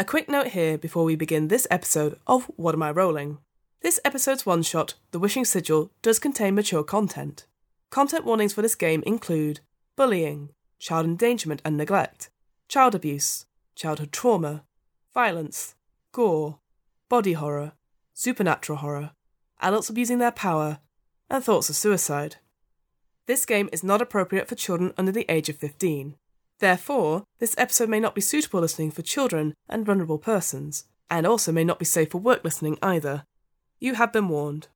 A quick note here before we begin this episode of What Am I Rolling? This episode's one shot, The Wishing Sigil, does contain mature content. Content warnings for this game include bullying, child endangerment and neglect, child abuse, childhood trauma, violence, gore, body horror, supernatural horror, adults abusing their power, and thoughts of suicide. This game is not appropriate for children under the age of 15. Therefore, this episode may not be suitable listening for children and vulnerable persons, and also may not be safe for work listening either. You have been warned.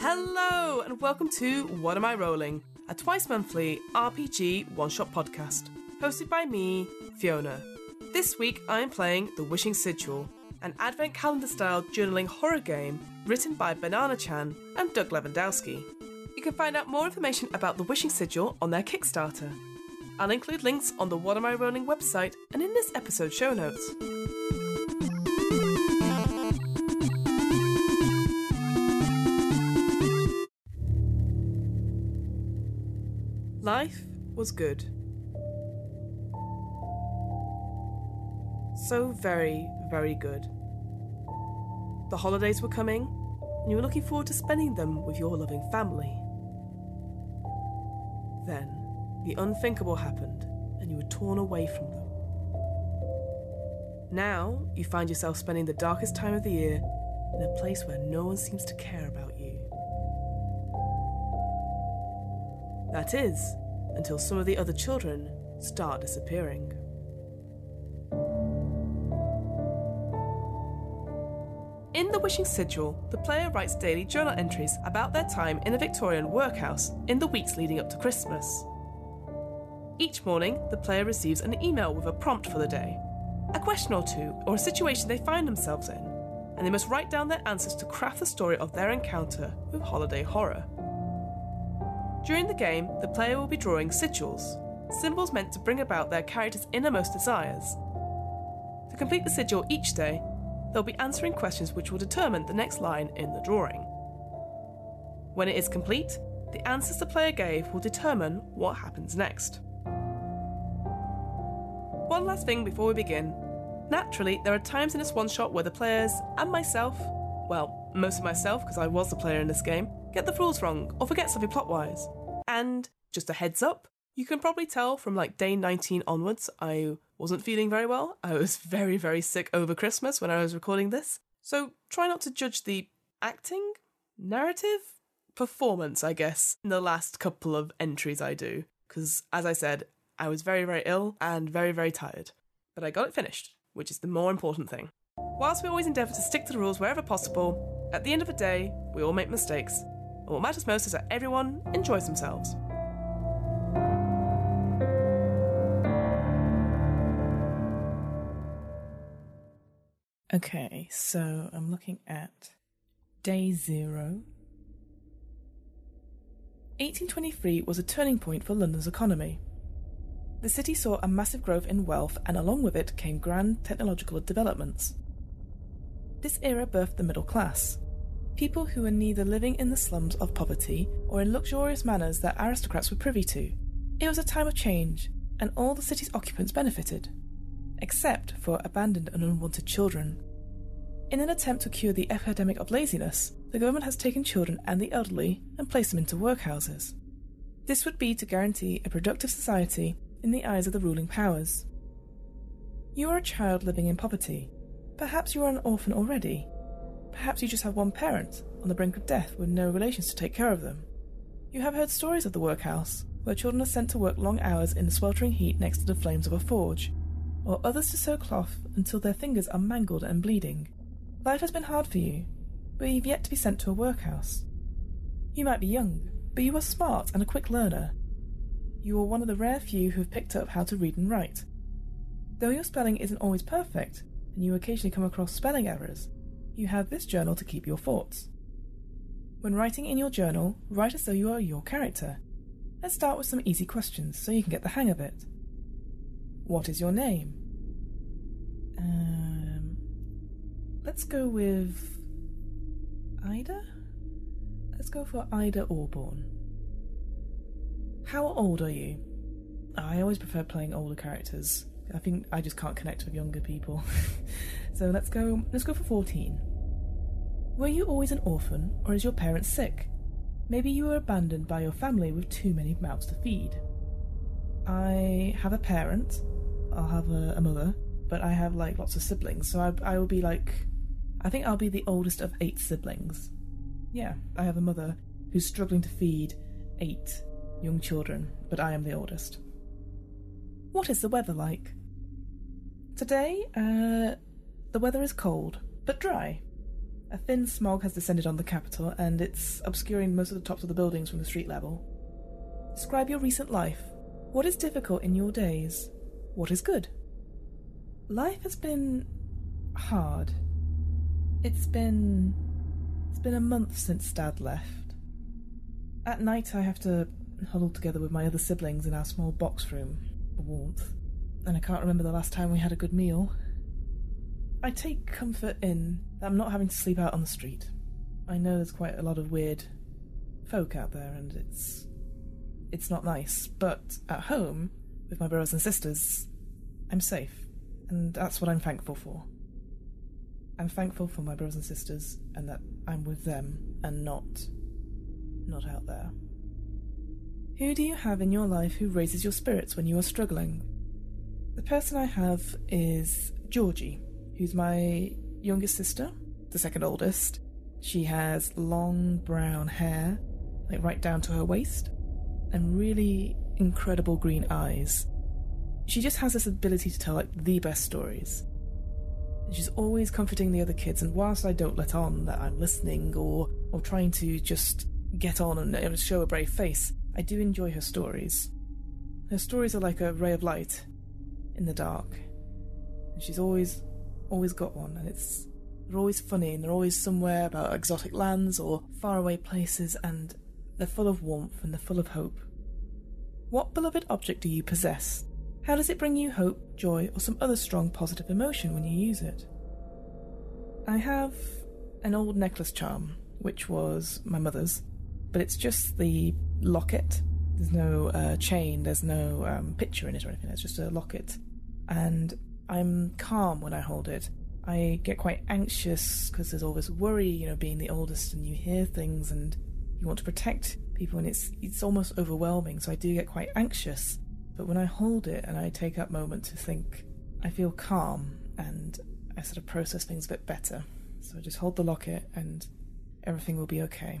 Hello, and welcome to What Am I Rolling, a twice monthly RPG one shot podcast, hosted by me, Fiona. This week I am playing The Wishing Sigil, an advent calendar style journaling horror game written by Banana Chan and Doug Levandowski. You can find out more information about The Wishing Sigil on their Kickstarter. I'll include links on the What Am I Rolling website and in this episode show notes. Life was good. So very, very good. The holidays were coming, and you were looking forward to spending them with your loving family. Then, the unthinkable happened, and you were torn away from them. Now, you find yourself spending the darkest time of the year in a place where no one seems to care about you. That is, until some of the other children start disappearing. In The Wishing Sigil, the player writes daily journal entries about their time in a Victorian workhouse in the weeks leading up to Christmas. Each morning, the player receives an email with a prompt for the day, a question or two, or a situation they find themselves in, and they must write down their answers to craft the story of their encounter with holiday horror. During the game, the player will be drawing sigils, symbols meant to bring about their character's innermost desires. To complete the sigil each day, they'll be answering questions which will determine the next line in the drawing. When it is complete, the answers the player gave will determine what happens next. One last thing before we begin. Naturally, there are times in this one shot where the players, and myself, well, mostly myself because I was the player in this game, get the rules wrong or forget something plot wise. And just a heads up, you can probably tell from like day 19 onwards, I wasn't feeling very well. I was very, very sick over Christmas when I was recording this. So try not to judge the acting, narrative, performance, I guess, in the last couple of entries I do. Because as I said, I was very, very ill and very, very tired. But I got it finished, which is the more important thing. Whilst we always endeavour to stick to the rules wherever possible, at the end of the day, we all make mistakes. And what matters most is that everyone enjoys themselves. Okay, so I'm looking at day zero. 1823 was a turning point for London's economy. The city saw a massive growth in wealth, and along with it came grand technological developments. This era birthed the middle class, people who were neither living in the slums of poverty or in luxurious manners that aristocrats were privy to. It was a time of change, and all the city's occupants benefited, except for abandoned and unwanted children. In an attempt to cure the epidemic of laziness, the government has taken children and the elderly and placed them into workhouses. This would be to guarantee a productive society in the eyes of the ruling powers. You are a child living in poverty. Perhaps you are an orphan already. Perhaps you just have one parent on the brink of death with no relations to take care of them. You have heard stories of the workhouse, where children are sent to work long hours in the sweltering heat next to the flames of a forge, or others to sew cloth until their fingers are mangled and bleeding. Life has been hard for you, but you've yet to be sent to a workhouse. You might be young, but you are smart and a quick learner. You are one of the rare few who have picked up how to read and write. Though your spelling isn't always perfect, and you occasionally come across spelling errors, you have this journal to keep your thoughts. When writing in your journal, write as though you are your character. Let's start with some easy questions so you can get the hang of it. What is your name? Um, let's go with Ida? Let's go for Ida Orborn. How old are you? I always prefer playing older characters. I think I just can't connect with younger people. so let's go let's go for 14. Were you always an orphan or is your parents sick? Maybe you were abandoned by your family with too many mouths to feed. I have a parent. I'll have a, a mother, but I have like lots of siblings. So I, I will be like, I think I'll be the oldest of eight siblings. Yeah, I have a mother who's struggling to feed eight young children, but I am the oldest. What is the weather like? Today, uh, the weather is cold, but dry. A thin smog has descended on the capital, and it's obscuring most of the tops of the buildings from the street level. Describe your recent life. What is difficult in your days? What is good? Life has been hard. It's been. It's been a month since Dad left. At night, I have to huddle together with my other siblings in our small box room for warmth, and I can't remember the last time we had a good meal. I take comfort in that I'm not having to sleep out on the street. I know there's quite a lot of weird folk out there, and it's it's not nice. But at home, with my brothers and sisters, I'm safe, and that's what I'm thankful for. I'm thankful for my brothers and sisters, and that I'm with them and not not out there. Who do you have in your life who raises your spirits when you are struggling? The person I have is Georgie, who's my youngest sister, the second oldest. She has long brown hair, like right down to her waist, and really incredible green eyes. She just has this ability to tell like the best stories. She's always comforting the other kids, and whilst I don't let on that I'm listening or or trying to just get on and show a brave face, I do enjoy her stories. Her stories are like a ray of light in the dark. And she's always always got one, and it's they're always funny and they're always somewhere about exotic lands or faraway places, and they're full of warmth and they're full of hope. What beloved object do you possess? How does it bring you hope, joy, or some other strong positive emotion when you use it? I have an old necklace charm, which was my mother's, but it's just the locket. There's no uh, chain, there's no um, picture in it or anything, it's just a locket. And I'm calm when I hold it. I get quite anxious because there's all this worry, you know, being the oldest and you hear things and you want to protect people and it's it's almost overwhelming. So I do get quite anxious. But when I hold it and I take that moment to think, I feel calm and I sort of process things a bit better. So I just hold the locket and everything will be okay.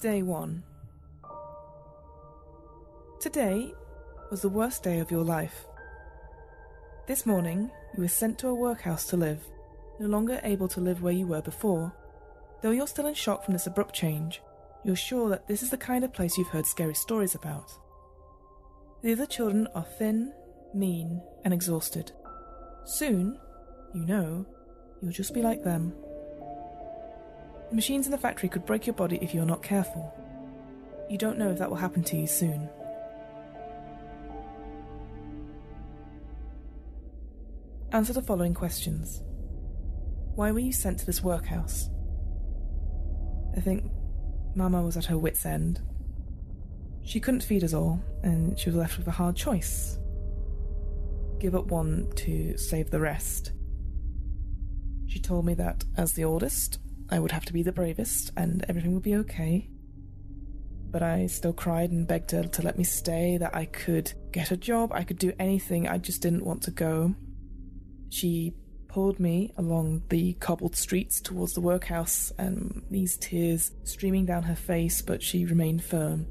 Day 1 Today was the worst day of your life. This morning, you were sent to a workhouse to live, no longer able to live where you were before. Though you're still in shock from this abrupt change, you're sure that this is the kind of place you've heard scary stories about. The other children are thin, mean, and exhausted. Soon, you know, you'll just be like them. The machines in the factory could break your body if you're not careful. You don't know if that will happen to you soon. Answer the following questions Why were you sent to this workhouse? I think Mama was at her wits' end. She couldn't feed us all, and she was left with a hard choice give up one to save the rest. She told me that, as the oldest, I would have to be the bravest and everything would be okay. But I still cried and begged her to let me stay, that I could get a job, I could do anything, I just didn't want to go. She pulled me along the cobbled streets towards the workhouse, and these tears streaming down her face, but she remained firm.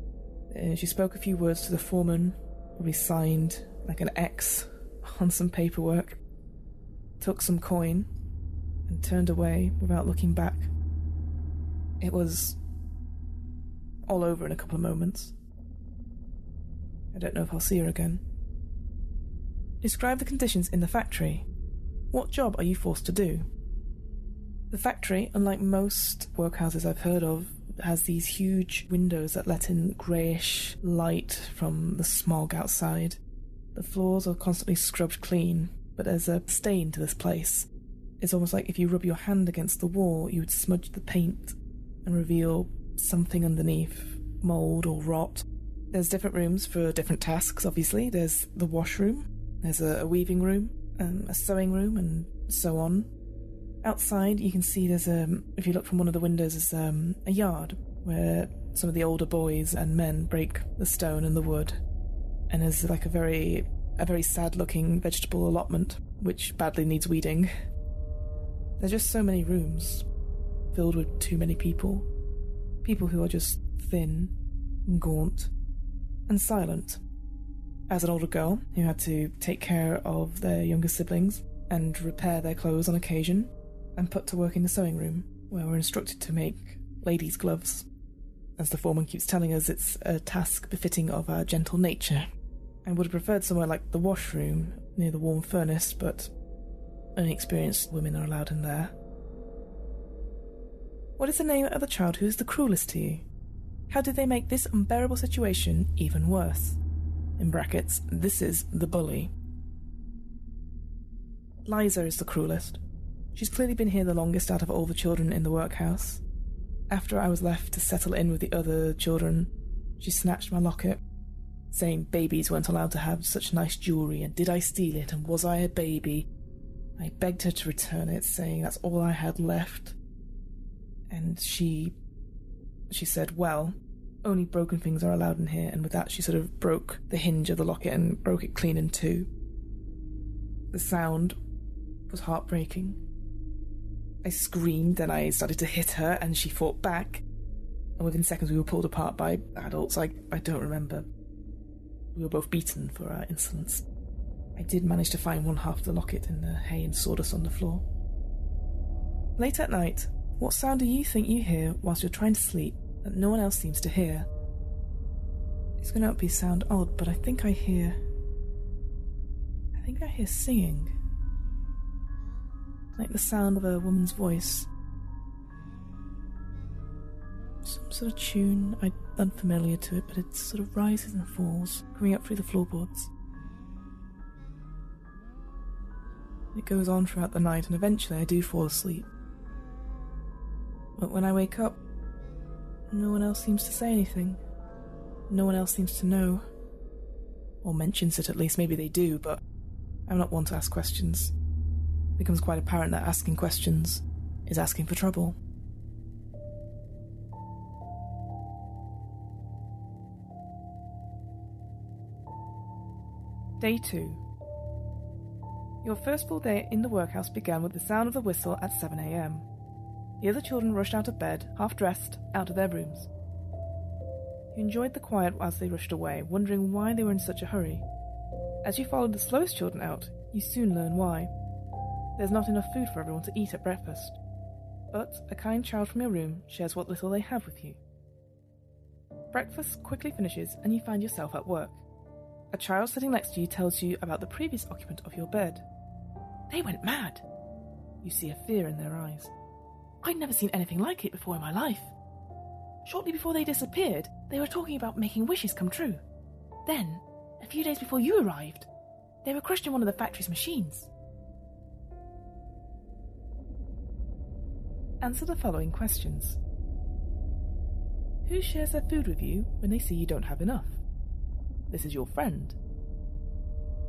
Uh, she spoke a few words to the foreman, we signed like an X on some paperwork, took some coin, and turned away without looking back. It was all over in a couple of moments. I don't know if I'll see her again. Describe the conditions in the factory. What job are you forced to do? The factory, unlike most workhouses I've heard of, has these huge windows that let in greyish light from the smog outside. The floors are constantly scrubbed clean, but there's a stain to this place. It's almost like if you rub your hand against the wall, you would smudge the paint and reveal something underneath mould or rot. There's different rooms for different tasks, obviously. There's the washroom, there's a, a weaving room, um, a sewing room, and so on. Outside, you can see there's a, if you look from one of the windows, there's um, a yard where some of the older boys and men break the stone and the wood. And there's like a very, a very sad looking vegetable allotment, which badly needs weeding. There's just so many rooms filled with too many people. People who are just thin, and gaunt, and silent. As an older girl who had to take care of their younger siblings and repair their clothes on occasion, and put to work in the sewing room, where we're instructed to make ladies' gloves. As the foreman keeps telling us, it's a task befitting of our gentle nature. I would have preferred somewhere like the washroom near the warm furnace, but only experienced women are allowed in there. What is the name of the child who is the cruelest to you? How did they make this unbearable situation even worse? In brackets, this is the bully. Liza is the cruelest. She's clearly been here the longest out of all the children in the workhouse. After I was left to settle in with the other children, she snatched my locket, saying babies weren't allowed to have such nice jewellery, and did I steal it, and was I a baby? I begged her to return it, saying that's all I had left. And she. she said, well, only broken things are allowed in here, and with that she sort of broke the hinge of the locket and broke it clean in two. The sound was heartbreaking. I screamed and I started to hit her, and she fought back. And within seconds, we were pulled apart by adults. I, I don't remember. We were both beaten for our insolence. I did manage to find one half of the locket in the hay and sawdust on the floor. Late at night, what sound do you think you hear whilst you're trying to sleep that no one else seems to hear? It's going to be sound odd, but I think I hear. I think I hear singing like the sound of a woman's voice. Some sort of tune, I'm unfamiliar to it, but it sort of rises and falls, coming up through the floorboards. It goes on throughout the night, and eventually I do fall asleep. But when I wake up, no one else seems to say anything. No one else seems to know. Or mentions it at least, maybe they do, but I'm not one to ask questions It becomes quite apparent that asking questions is asking for trouble. Day 2 Your first full day in the workhouse began with the sound of the whistle at 7am. The other children rushed out of bed, half dressed, out of their rooms. You enjoyed the quiet as they rushed away, wondering why they were in such a hurry. As you followed the slowest children out, you soon learn why. There's not enough food for everyone to eat at breakfast. But a kind child from your room shares what little they have with you. Breakfast quickly finishes and you find yourself at work. A child sitting next to you tells you about the previous occupant of your bed. They went mad. You see a fear in their eyes. I'd never seen anything like it before in my life. Shortly before they disappeared, they were talking about making wishes come true. Then, a few days before you arrived, they were crushed in one of the factory's machines. Answer the following questions Who shares their food with you when they see you don't have enough? This is your friend.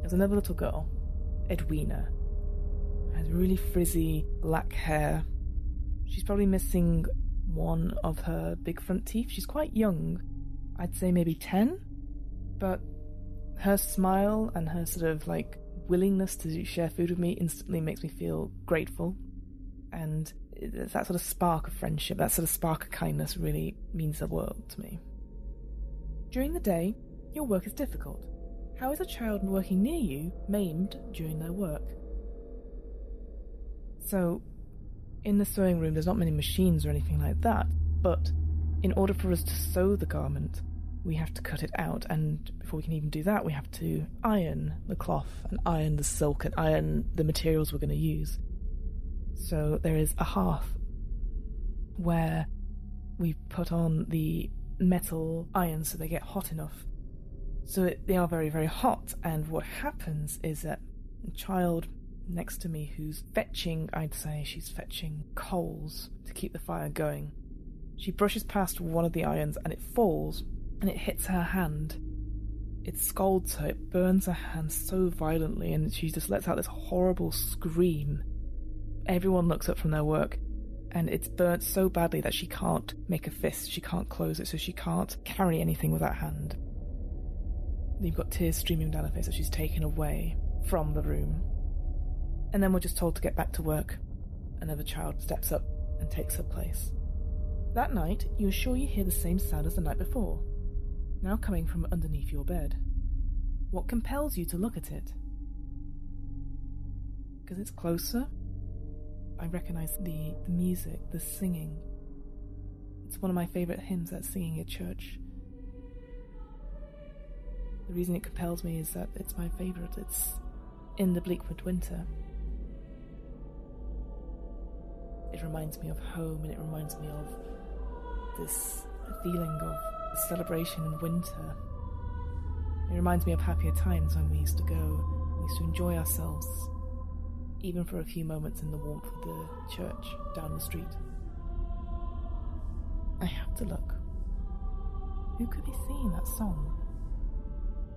There's another little girl, Edwina. Has really frizzy black hair. She's probably missing one of her big front teeth. She's quite young. I'd say maybe 10. But her smile and her sort of like willingness to share food with me instantly makes me feel grateful. And that sort of spark of friendship, that sort of spark of kindness really means the world to me. During the day, your work is difficult. How is a child working near you maimed during their work? So, in the sewing room, there's not many machines or anything like that, but in order for us to sew the garment, we have to cut it out, and before we can even do that, we have to iron the cloth and iron the silk and iron the materials we're going to use. So there is a hearth where we put on the metal irons so they get hot enough. So it, they are very, very hot. And what happens is that a child next to me who's fetching, I'd say she's fetching coals to keep the fire going. She brushes past one of the irons and it falls and it hits her hand. It scalds her, it burns her hand so violently, and she just lets out this horrible scream. Everyone looks up from their work, and it's burnt so badly that she can't make a fist, she can't close it, so she can't carry anything with that hand. You've got tears streaming down her face as she's taken away from the room. And then we're just told to get back to work. Another child steps up and takes her place. That night, you're sure you hear the same sound as the night before now coming from underneath your bed. What compels you to look at it? Because it's closer. I recognize the, the music, the singing. It's one of my favourite hymns that's singing at church. The reason it compels me is that it's my favourite. It's in the Bleak Midwinter. It reminds me of home and it reminds me of this feeling of celebration in winter. It reminds me of happier times when we used to go, we used to enjoy ourselves, even for a few moments in the warmth of the church down the street. I have to look. Who could be singing that song?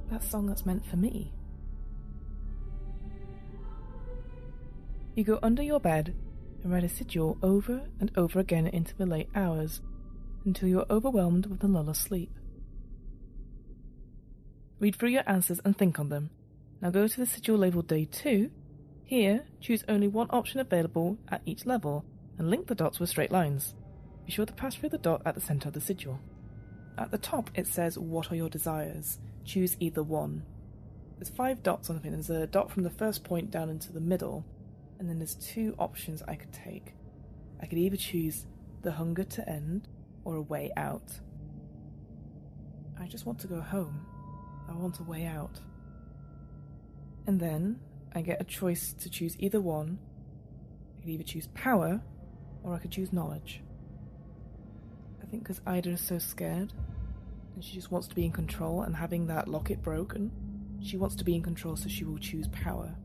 That song that's meant for me. You go under your bed and write a sigil over and over again into the late hours until you are overwhelmed with a lull of sleep. Read through your answers and think on them. Now go to the sigil labeled Day 2. Here, choose only one option available at each level and link the dots with straight lines. Be sure to pass through the dot at the centre of the sigil. At the top, it says, What are your desires? Choose either one. There's five dots on the thing. There's a dot from the first point down into the middle, and then there's two options I could take. I could either choose the hunger to end, or a way out. I just want to go home. I want a way out. And then I get a choice to choose either one. I could either choose power or I could choose knowledge. I think because Ida is so scared and she just wants to be in control, and having that locket broken, she wants to be in control, so she will choose power.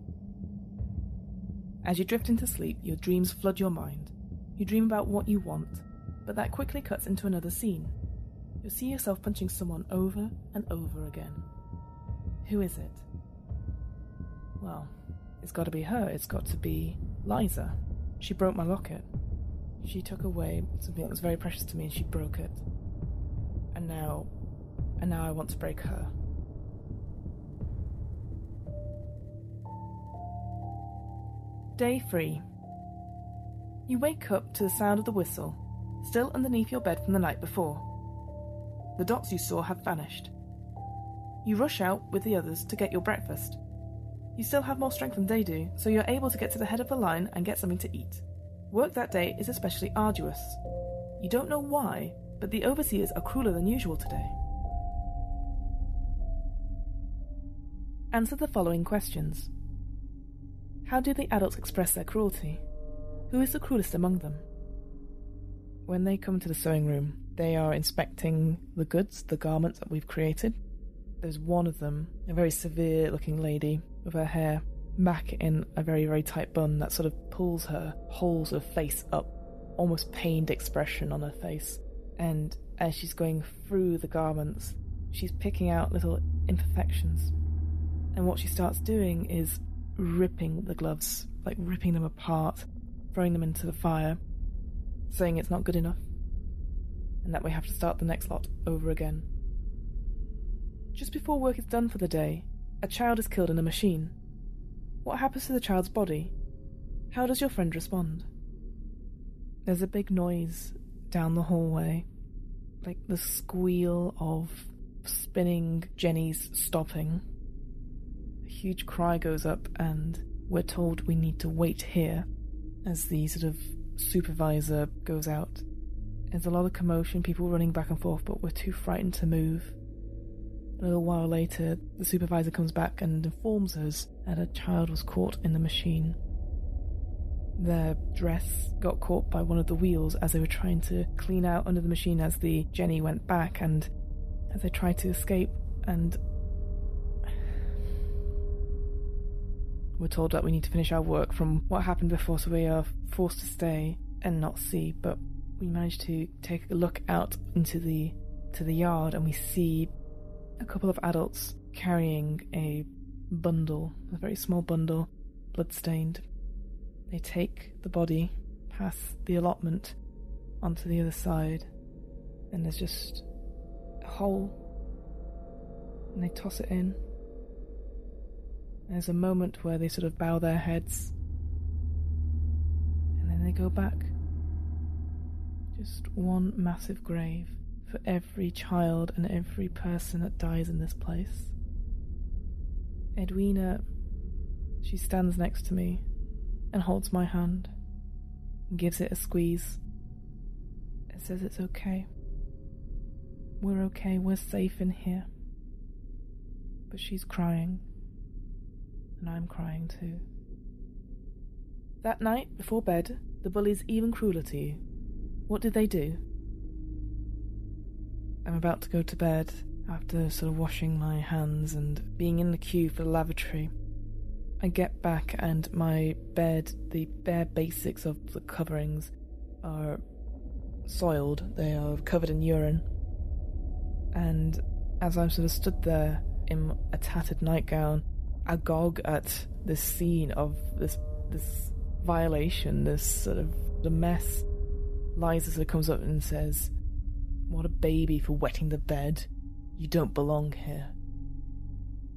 As you drift into sleep, your dreams flood your mind. You dream about what you want, but that quickly cuts into another scene. You'll see yourself punching someone over and over again. Who is it? Well, it's got to be her. It's got to be Liza. She broke my locket. She took away something that was very precious to me and she broke it. And now, and now I want to break her. Day 3. You wake up to the sound of the whistle still underneath your bed from the night before. The dots you saw have vanished. You rush out with the others to get your breakfast. You still have more strength than they do, so you're able to get to the head of the line and get something to eat. Work that day is especially arduous. You don't know why, but the overseers are crueler than usual today. Answer the following questions How do the adults express their cruelty? Who is the cruelest among them? When they come to the sewing room, they are inspecting the goods, the garments that we've created. There's one of them, a very severe looking lady with her hair back in a very, very tight bun that sort of pulls her, holds her face up, almost pained expression on her face. And as she's going through the garments, she's picking out little imperfections. And what she starts doing is ripping the gloves, like ripping them apart, throwing them into the fire, saying it's not good enough, and that we have to start the next lot over again. Just before work is done for the day, a child is killed in a machine. What happens to the child's body? How does your friend respond? There's a big noise down the hallway, like the squeal of spinning jennies stopping. Huge cry goes up, and we're told we need to wait here as the sort of supervisor goes out. There's a lot of commotion, people running back and forth, but we're too frightened to move. A little while later, the supervisor comes back and informs us that a child was caught in the machine. Their dress got caught by one of the wheels as they were trying to clean out under the machine as the Jenny went back and as they tried to escape and we're told that we need to finish our work from what happened before so we are forced to stay and not see but we managed to take a look out into the to the yard and we see a couple of adults carrying a bundle, a very small bundle, bloodstained. They take the body past the allotment onto the other side, and there's just a hole, and they toss it in. There's a moment where they sort of bow their heads, and then they go back. Just one massive grave for every child and every person that dies in this place. Edwina, she stands next to me and holds my hand and gives it a squeeze and says it's okay. We're okay, we're safe in here. But she's crying, and I'm crying too. That night, before bed, the bullies even crueler to you. What did they do? I'm about to go to bed after sort of washing my hands and being in the queue for the lavatory. I get back and my bed, the bare basics of the coverings, are soiled. They are covered in urine. And as I'm sort of stood there in a tattered nightgown, agog at this scene of this this violation, this sort of the mess, Liza sort of comes up and says, "What a baby for wetting the bed." You don't belong here.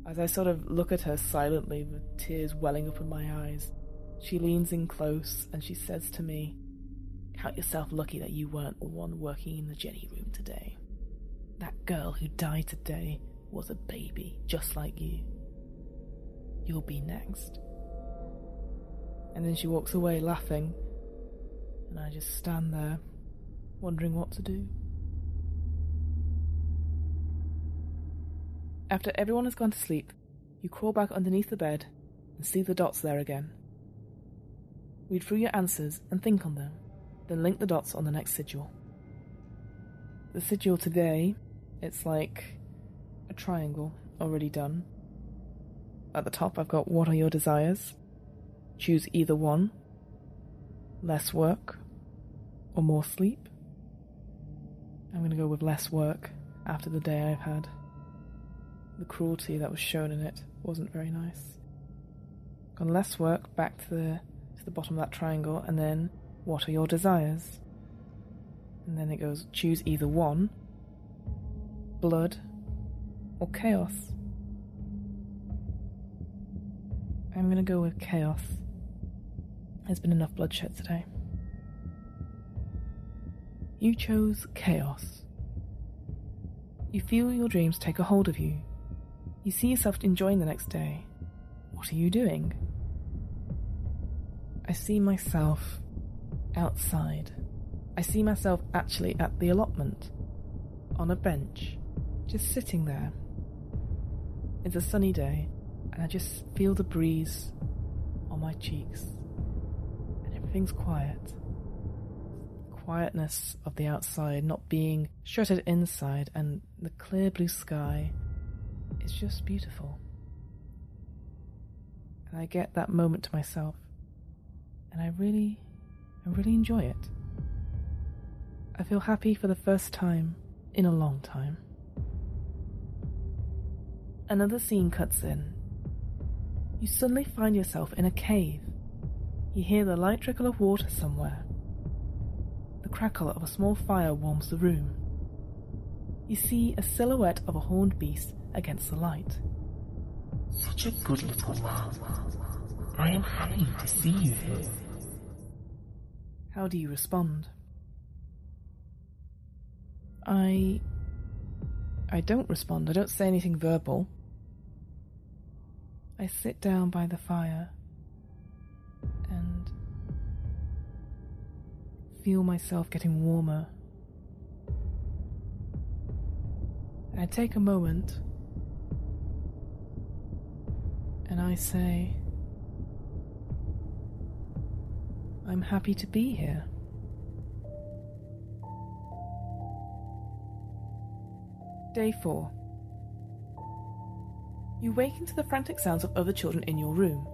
As I sort of look at her silently with tears welling up in my eyes, she leans in close and she says to me, Count yourself lucky that you weren't the one working in the Jenny room today. That girl who died today was a baby, just like you. You'll be next. And then she walks away laughing, and I just stand there, wondering what to do. After everyone has gone to sleep, you crawl back underneath the bed and see the dots there again. Read through your answers and think on them, then link the dots on the next sigil. The sigil today, it's like a triangle already done. At the top, I've got what are your desires? Choose either one less work or more sleep. I'm going to go with less work after the day I've had the cruelty that was shown in it wasn't very nice. Gone less work back to the to the bottom of that triangle, and then what are your desires? And then it goes choose either one, blood, or chaos. I'm gonna go with chaos. There's been enough bloodshed today. You chose chaos. You feel your dreams take a hold of you. You see yourself enjoying the next day. What are you doing? I see myself outside. I see myself actually at the allotment, on a bench, just sitting there. It's a sunny day, and I just feel the breeze on my cheeks, and everything's quiet. Quietness of the outside, not being shuttered inside, and the clear blue sky is just beautiful. And I get that moment to myself. And I really, I really enjoy it. I feel happy for the first time in a long time. Another scene cuts in. You suddenly find yourself in a cave. You hear the light trickle of water somewhere. The crackle of a small fire warms the room. You see a silhouette of a horned beast against the light. Such a good little man. I am happy to see you here. How do you respond? I. I don't respond. I don't say anything verbal. I sit down by the fire and feel myself getting warmer. I take a moment and I say, I'm happy to be here. Day 4 You waken to the frantic sounds of other children in your room.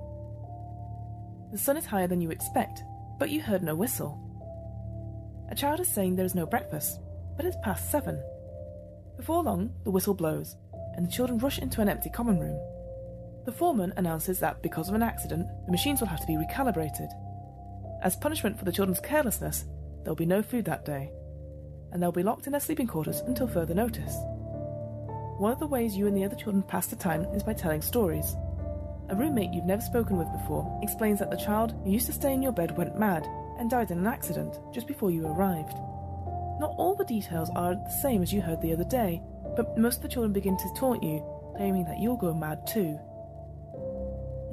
The sun is higher than you expect, but you heard no whistle. A child is saying there is no breakfast, but it's past seven. Before long, the whistle blows, and the children rush into an empty common room. The foreman announces that because of an accident, the machines will have to be recalibrated. As punishment for the children's carelessness, there will be no food that day, and they'll be locked in their sleeping quarters until further notice. One of the ways you and the other children pass the time is by telling stories. A roommate you've never spoken with before explains that the child who used to stay in your bed went mad and died in an accident just before you arrived. Not all the details are the same as you heard the other day, but most of the children begin to taunt you, claiming that you'll go mad too.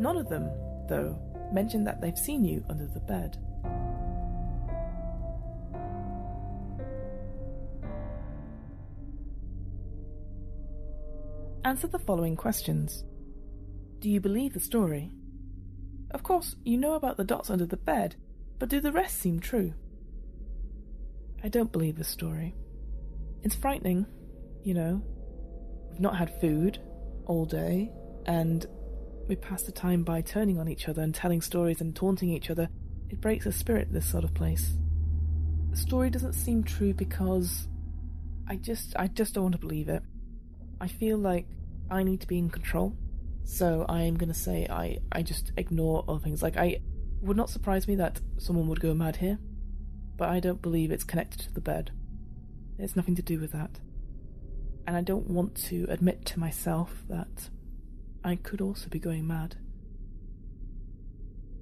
None of them, though, mention that they've seen you under the bed. Answer the following questions. Do you believe the story? Of course, you know about the dots under the bed, but do the rest seem true? I don't believe the story. It's frightening, you know. We've not had food all day, and we pass the time by turning on each other and telling stories and taunting each other. It breaks the spirit, this sort of place. The story doesn't seem true because I just I just don't want to believe it. I feel like I need to be in control so I am going to say I, I just ignore other things. Like, I would not surprise me that someone would go mad here, but I don't believe it's connected to the bed. It's nothing to do with that. And I don't want to admit to myself that I could also be going mad.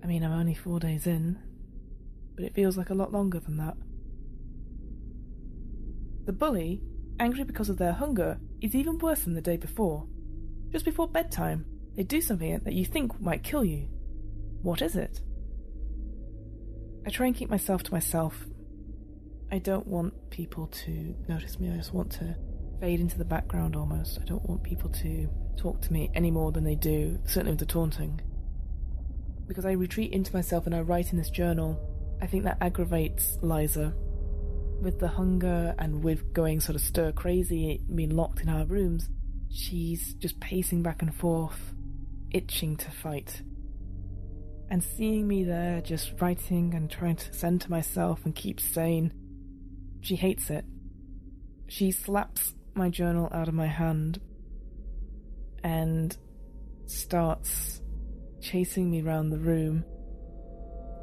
I mean, I'm only four days in, but it feels like a lot longer than that. The bully, angry because of their hunger, is even worse than the day before. Just before bedtime, they do something that you think might kill you. What is it? I try and keep myself to myself. I don't want people to notice me. I just want to fade into the background almost. I don't want people to talk to me any more than they do, certainly with the taunting. Because I retreat into myself and I write in this journal, I think that aggravates Liza. With the hunger and with going sort of stir crazy, being locked in our rooms, She's just pacing back and forth, itching to fight. And seeing me there, just writing and trying to to myself and keep sane, she hates it. She slaps my journal out of my hand and starts chasing me round the room.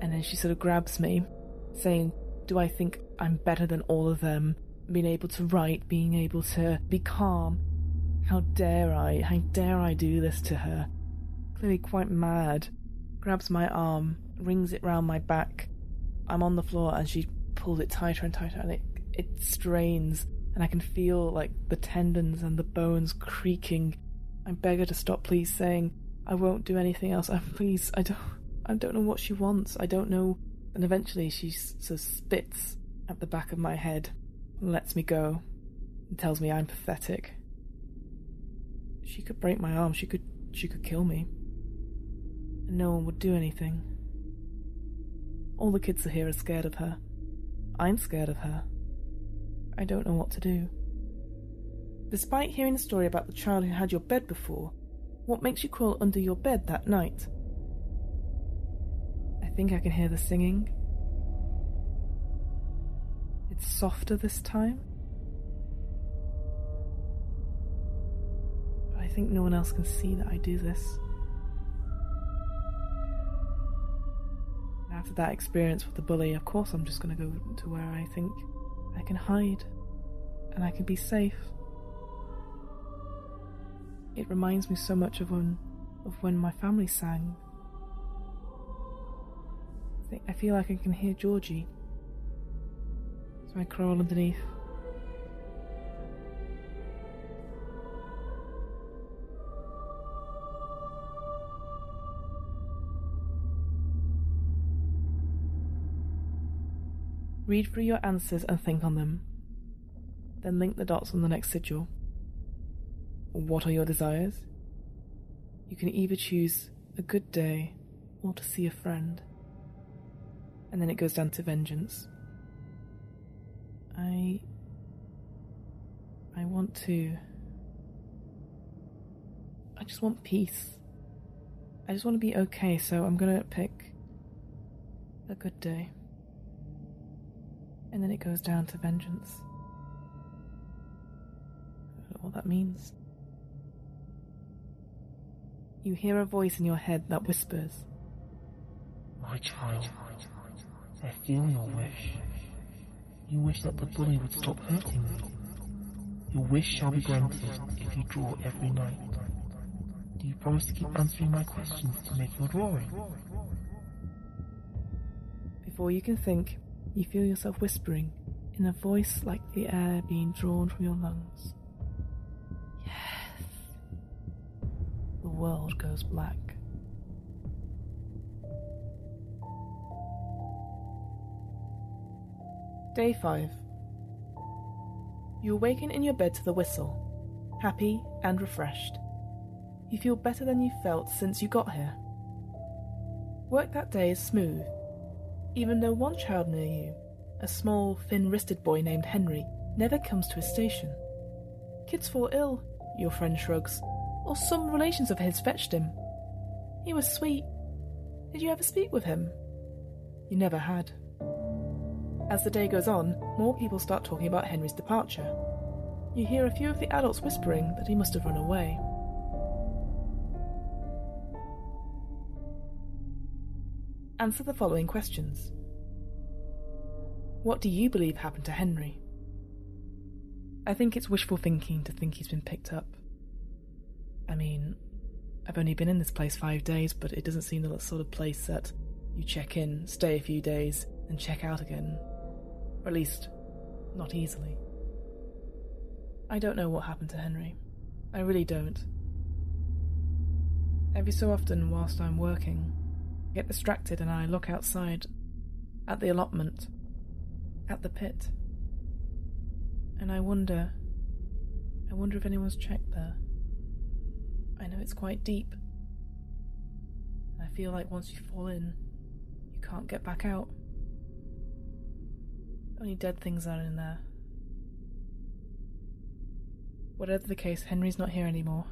And then she sort of grabs me, saying, Do I think I'm better than all of them? Being able to write, being able to be calm, how dare I? How dare I do this to her? Clearly quite mad. Grabs my arm, wrings it round my back. I'm on the floor and she pulls it tighter and tighter and it, it strains and I can feel like the tendons and the bones creaking. I beg her to stop, please, saying, I won't do anything else. I, please, I don't, I don't know what she wants. I don't know. And eventually she sort of spits at the back of my head and lets me go and tells me I'm pathetic. She could break my arm, she could she could kill me. And no one would do anything. All the kids are here are scared of her. I'm scared of her. I don't know what to do. Despite hearing the story about the child who had your bed before, what makes you crawl under your bed that night? I think I can hear the singing. It's softer this time. But I think no one else can see that I do this. After that experience with the bully, of course I'm just going to go to where I think I can hide and I can be safe. It reminds me so much of when of when my family sang. I, think, I feel like I can hear Georgie. So I crawl underneath. Read through your answers and think on them. Then link the dots on the next sigil. What are your desires? You can either choose a good day or to see a friend. And then it goes down to vengeance. I. I want to. I just want peace. I just want to be okay, so I'm gonna pick a good day. And then it goes down to vengeance. I don't know what that means. You hear a voice in your head that whispers, My child, I feel your wish. You wish that the bully would stop hurting you. Your wish shall be granted if you draw every night. Do you promise to keep answering my questions to make your drawing? Before you can think, you feel yourself whispering in a voice like the air being drawn from your lungs. Yes. The world goes black. Day 5. You awaken in your bed to the whistle, happy and refreshed. You feel better than you felt since you got here. Work that day is smooth, even though one child near you, a small, thin wristed boy named Henry, never comes to his station. Kids fall ill, your friend shrugs, or some relations of his fetched him. He was sweet. Did you ever speak with him? You never had. As the day goes on, more people start talking about Henry's departure. You hear a few of the adults whispering that he must have run away. Answer the following questions. What do you believe happened to Henry? I think it's wishful thinking to think he's been picked up. I mean, I've only been in this place five days, but it doesn't seem the sort of place that you check in, stay a few days, and check out again. Or at least, not easily. I don't know what happened to Henry. I really don't. Every so often, whilst I'm working, I get distracted and I look outside at the allotment, at the pit. And I wonder, I wonder if anyone's checked there. I know it's quite deep. I feel like once you fall in, you can't get back out. Only dead things are in there. Whatever the case, Henry's not here anymore.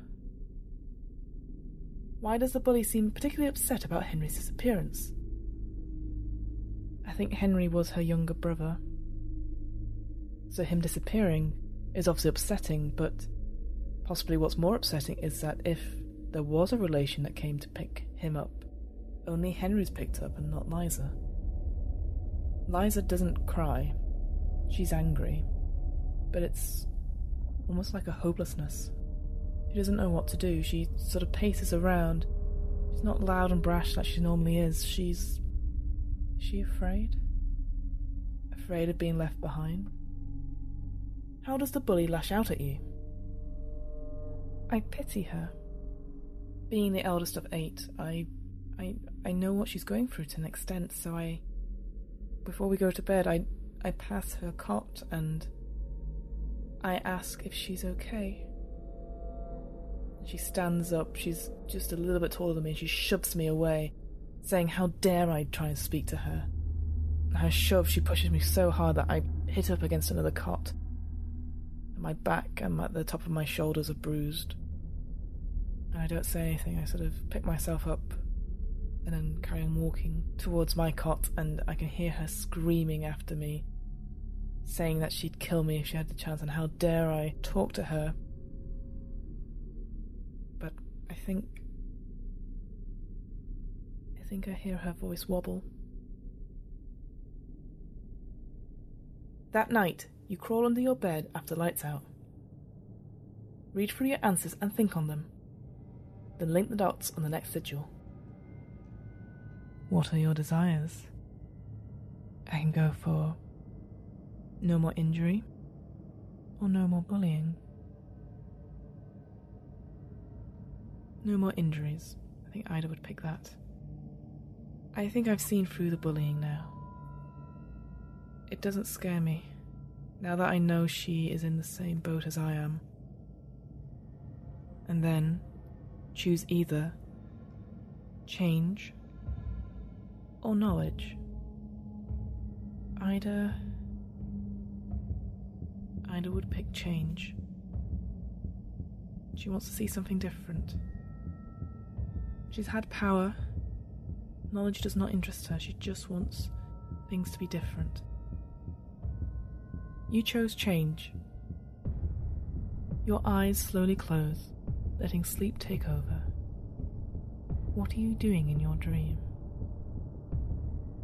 Why does the bully seem particularly upset about Henry's disappearance? I think Henry was her younger brother. So him disappearing is obviously upsetting, but possibly what's more upsetting is that if there was a relation that came to pick him up, only Henry's picked up and not Liza. Liza doesn't cry. She's angry. But it's almost like a hopelessness. She doesn't know what to do. She sort of paces around. She's not loud and brash like she normally is. She's. Is she afraid? Afraid of being left behind? How does the bully lash out at you? I pity her. Being the eldest of eight, I. I. I know what she's going through to an extent, so I. Before we go to bed, I. I pass her cot and. I ask if she's okay. She stands up, she's just a little bit taller than me, and she shoves me away, saying how dare I try and speak to her. Her shove, she pushes me so hard that I hit up against another cot. My back and at the top of my shoulders are bruised. And I don't say anything, I sort of pick myself up and then carry on walking towards my cot, and I can hear her screaming after me, saying that she'd kill me if she had the chance, and how dare I talk to her But I think. I think I hear her voice wobble. That night, you crawl under your bed after lights out. Read through your answers and think on them. Then link the dots on the next sigil. What are your desires? I can go for no more injury or no more bullying. No more injuries. I think Ida would pick that. I think I've seen through the bullying now. It doesn't scare me, now that I know she is in the same boat as I am. And then choose either change or knowledge. Ida. Ida would pick change. She wants to see something different. She's had power. Knowledge does not interest her, she just wants things to be different. You chose change. Your eyes slowly close, letting sleep take over. What are you doing in your dream?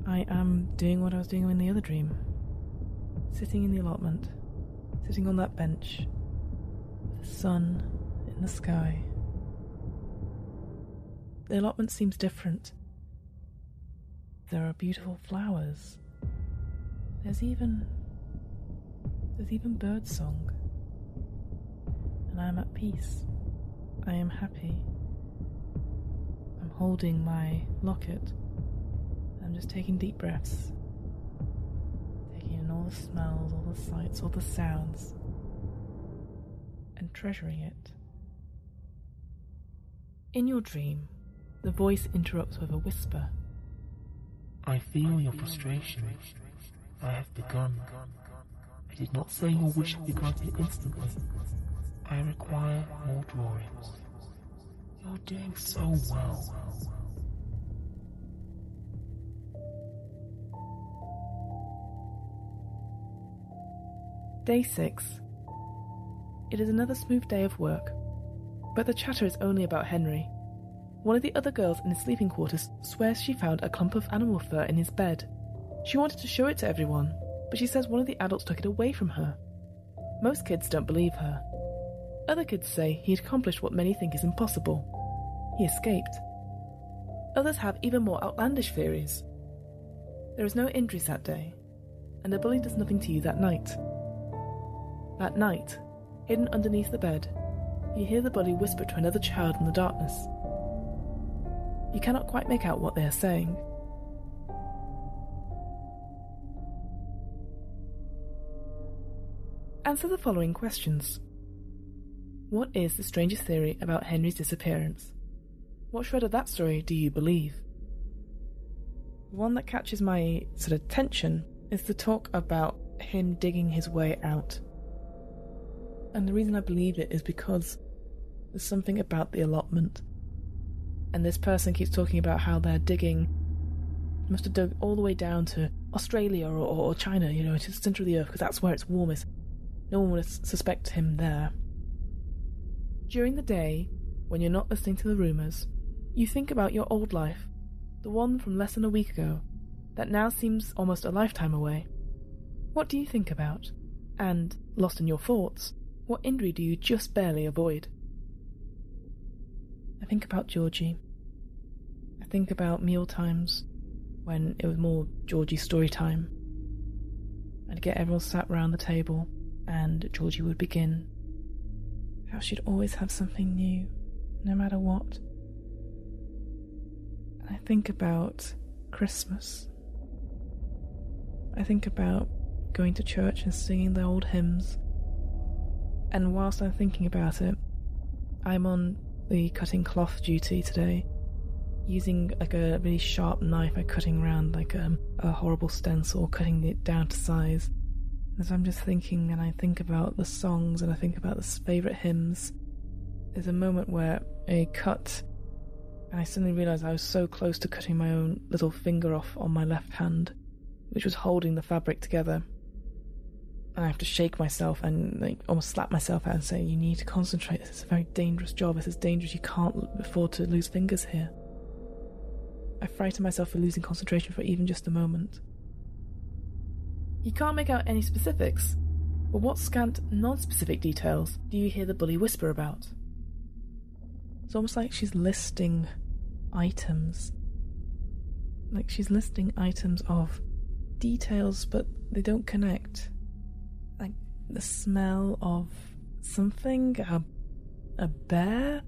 I am doing what I was doing in the other dream. Sitting in the allotment, sitting on that bench, the sun in the sky. The allotment seems different. There are beautiful flowers. There's even there's even birdsong. And I am at peace. I am happy. I'm holding my locket. Just taking deep breaths. Taking in all the smells, all the sights, all the sounds. And treasuring it. In your dream, the voice interrupts with a whisper. I feel your frustration. I have begun. I did not say your wish be granted instantly. I require more drawings. You're doing so well. Day 6. It is another smooth day of work, but the chatter is only about Henry. One of the other girls in his sleeping quarters swears she found a clump of animal fur in his bed. She wanted to show it to everyone, but she says one of the adults took it away from her. Most kids don't believe her. Other kids say he accomplished what many think is impossible. He escaped. Others have even more outlandish theories. There is no injuries that day, and the bully does nothing to you that night. That night, hidden underneath the bed, you hear the body whisper to another child in the darkness. You cannot quite make out what they are saying. Answer the following questions. What is the strangest theory about Henry's disappearance? What shred of that story do you believe? The one that catches my sort of attention is the talk about him digging his way out. And the reason I believe it is because there's something about the allotment. And this person keeps talking about how they're digging, must have dug all the way down to Australia or, or China, you know, to the center of the earth, because that's where it's warmest. No one would suspect him there. During the day, when you're not listening to the rumours, you think about your old life, the one from less than a week ago, that now seems almost a lifetime away. What do you think about? And, lost in your thoughts, what injury do you just barely avoid? I think about Georgie. I think about meal times when it was more Georgie story time. I'd get everyone sat round the table and Georgie would begin. How she'd always have something new, no matter what. And I think about Christmas. I think about going to church and singing the old hymns. And whilst I'm thinking about it, I'm on the cutting cloth duty today, using like a really sharp knife, I'm cutting around like um, a horrible stencil, cutting it down to size. As I'm just thinking and I think about the songs and I think about the favourite hymns, there's a moment where I cut and I suddenly realised I was so close to cutting my own little finger off on my left hand, which was holding the fabric together. And I have to shake myself and like almost slap myself out and say, You need to concentrate. This is a very dangerous job. This is dangerous. You can't afford to lose fingers here. I frighten myself for losing concentration for even just a moment. You can't make out any specifics, but what scant, non specific details do you hear the bully whisper about? It's almost like she's listing items. Like she's listing items of details, but they don't connect. The smell of something, a, a bear?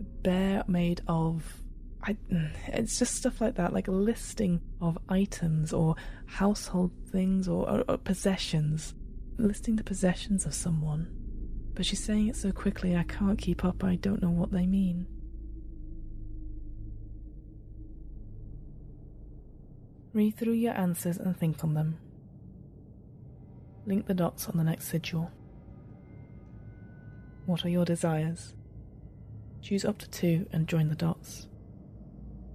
A bear made of I, it's just stuff like that, like a listing of items or household things or, or, or, possessions, listing the possessions of someone. But she's saying it so quickly I can't keep up, I don't know what they mean. Read through your answers and think on them. Link the dots on the next sigil. What are your desires? Choose up to two and join the dots.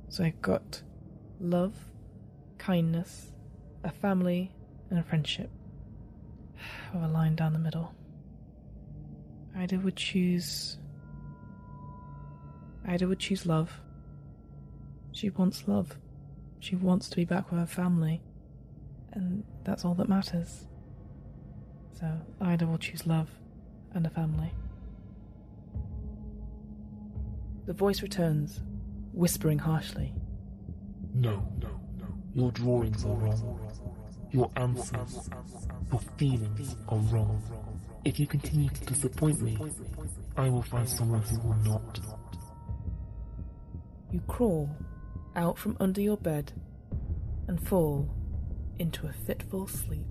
So I've got love, kindness, a family, and a friendship. With a line down the middle. Ida would choose. Ida would choose love. She wants love. She wants to be back with her family. And that's all that matters. So Ida will choose love and a family. The voice returns, whispering harshly. No, no, no. Your drawings are wrong. Your answers, your feelings are wrong. If you continue to disappoint me, I will find someone who will not. You crawl out from under your bed and fall into a fitful sleep.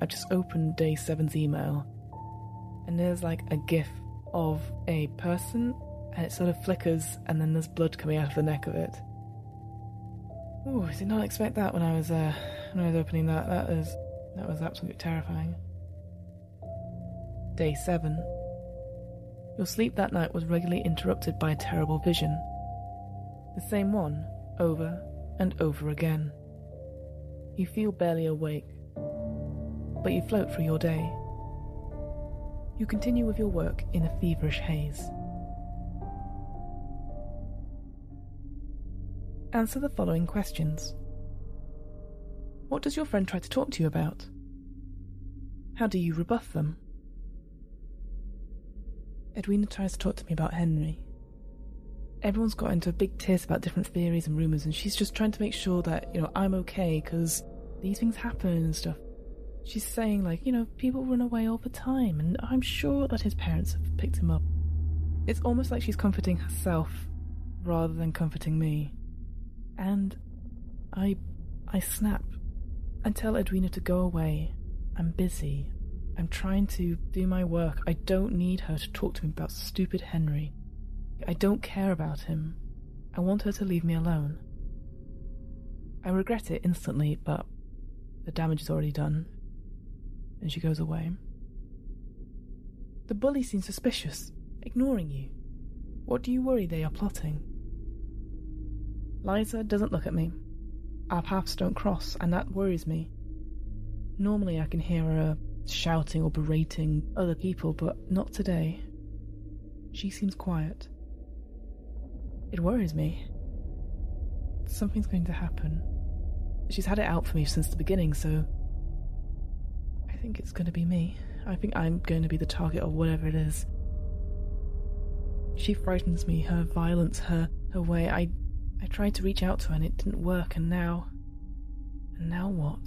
I just opened day seven's email and there's like a gif of a person and it sort of flickers and then there's blood coming out of the neck of it. Ooh, I did not expect that when I was uh, when I was opening that. That was that was absolutely terrifying. Day seven. Your sleep that night was regularly interrupted by a terrible vision. The same one, over and over again. You feel barely awake, but you float through your day. You continue with your work in a feverish haze. Answer the following questions What does your friend try to talk to you about? How do you rebuff them? Edwina tries to talk to me about Henry. Everyone's got into a big tiss about different theories and rumours, and she's just trying to make sure that, you know, I'm okay because these things happen and stuff. She's saying, like, you know, people run away all the time, and I'm sure that his parents have picked him up. It's almost like she's comforting herself rather than comforting me. And I. I snap and tell Edwina to go away. I'm busy. I'm trying to do my work. I don't need her to talk to me about stupid Henry. I don't care about him. I want her to leave me alone. I regret it instantly, but the damage is already done. And she goes away. The bully seems suspicious, ignoring you. What do you worry they are plotting? Liza doesn't look at me. Our paths don't cross, and that worries me. Normally I can hear her shouting or berating other people, but not today. She seems quiet. It worries me. Something's going to happen. She's had it out for me since the beginning, so. I think it's going to be me. I think I'm going to be the target of whatever it is. She frightens me, her violence, her, her way. I, I tried to reach out to her and it didn't work, and now. And now what?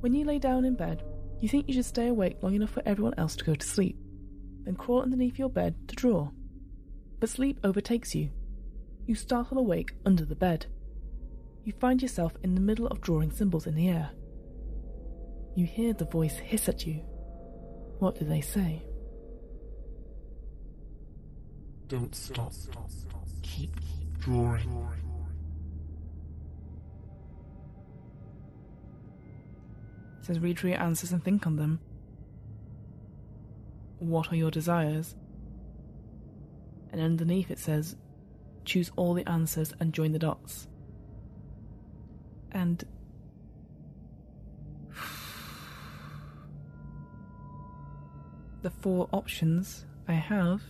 When you lay down in bed, you think you should stay awake long enough for everyone else to go to sleep, then crawl underneath your bed to draw. But sleep overtakes you. You startle awake under the bed. You find yourself in the middle of drawing symbols in the air. You hear the voice hiss at you. What do they say? Don't stop. Keep drawing. says read through your answers and think on them. What are your desires? And underneath it says, choose all the answers and join the dots. And the four options I have,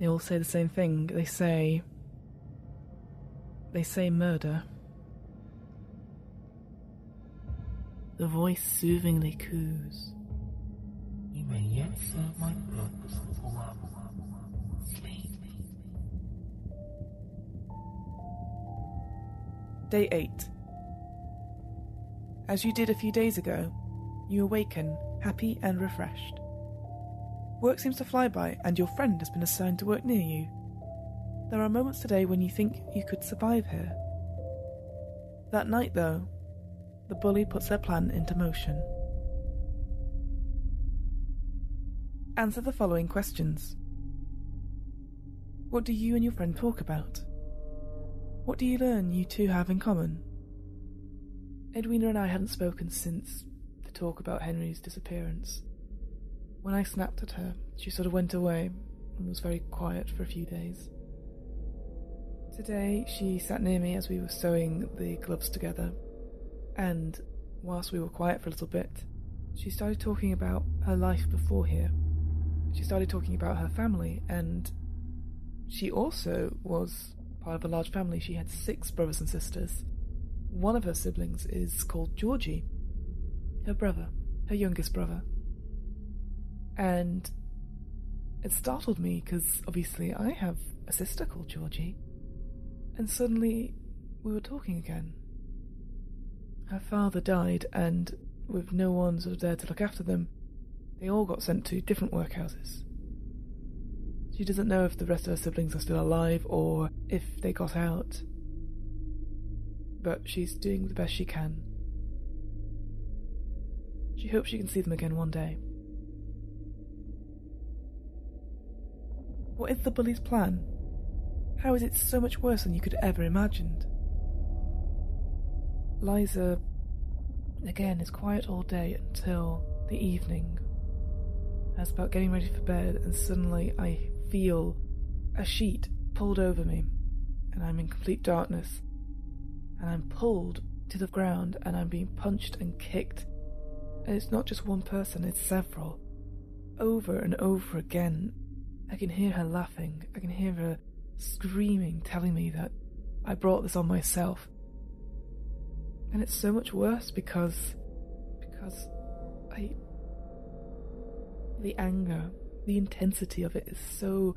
they all say the same thing. They say, they say murder. The voice soothingly coos. You may yet serve my purpose. Day 8. As you did a few days ago, you awaken happy and refreshed. Work seems to fly by, and your friend has been assigned to work near you. There are moments today when you think you could survive here. That night, though, the bully puts their plan into motion. Answer the following questions What do you and your friend talk about? What do you learn you two have in common? Edwina and I hadn't spoken since talk about Henry's disappearance. When I snapped at her, she sort of went away and was very quiet for a few days. Today, she sat near me as we were sewing the gloves together, and whilst we were quiet for a little bit, she started talking about her life before here. She started talking about her family, and she also was part of a large family. She had six brothers and sisters. One of her siblings is called Georgie, her brother, her youngest brother. And it startled me because obviously I have a sister called Georgie. And suddenly we were talking again. Her father died, and with no one sort of there to look after them, they all got sent to different workhouses. She doesn't know if the rest of her siblings are still alive or if they got out. But she's doing the best she can. She hopes she can see them again one day. What is the bully's plan? How is it so much worse than you could ever imagined? Liza, again, is quiet all day until the evening. As about getting ready for bed, and suddenly I feel a sheet pulled over me, and I'm in complete darkness, and I'm pulled to the ground, and I'm being punched and kicked. It's not just one person, it's several. Over and over again. I can hear her laughing. I can hear her screaming, telling me that I brought this on myself. And it's so much worse because. because I. The anger, the intensity of it is so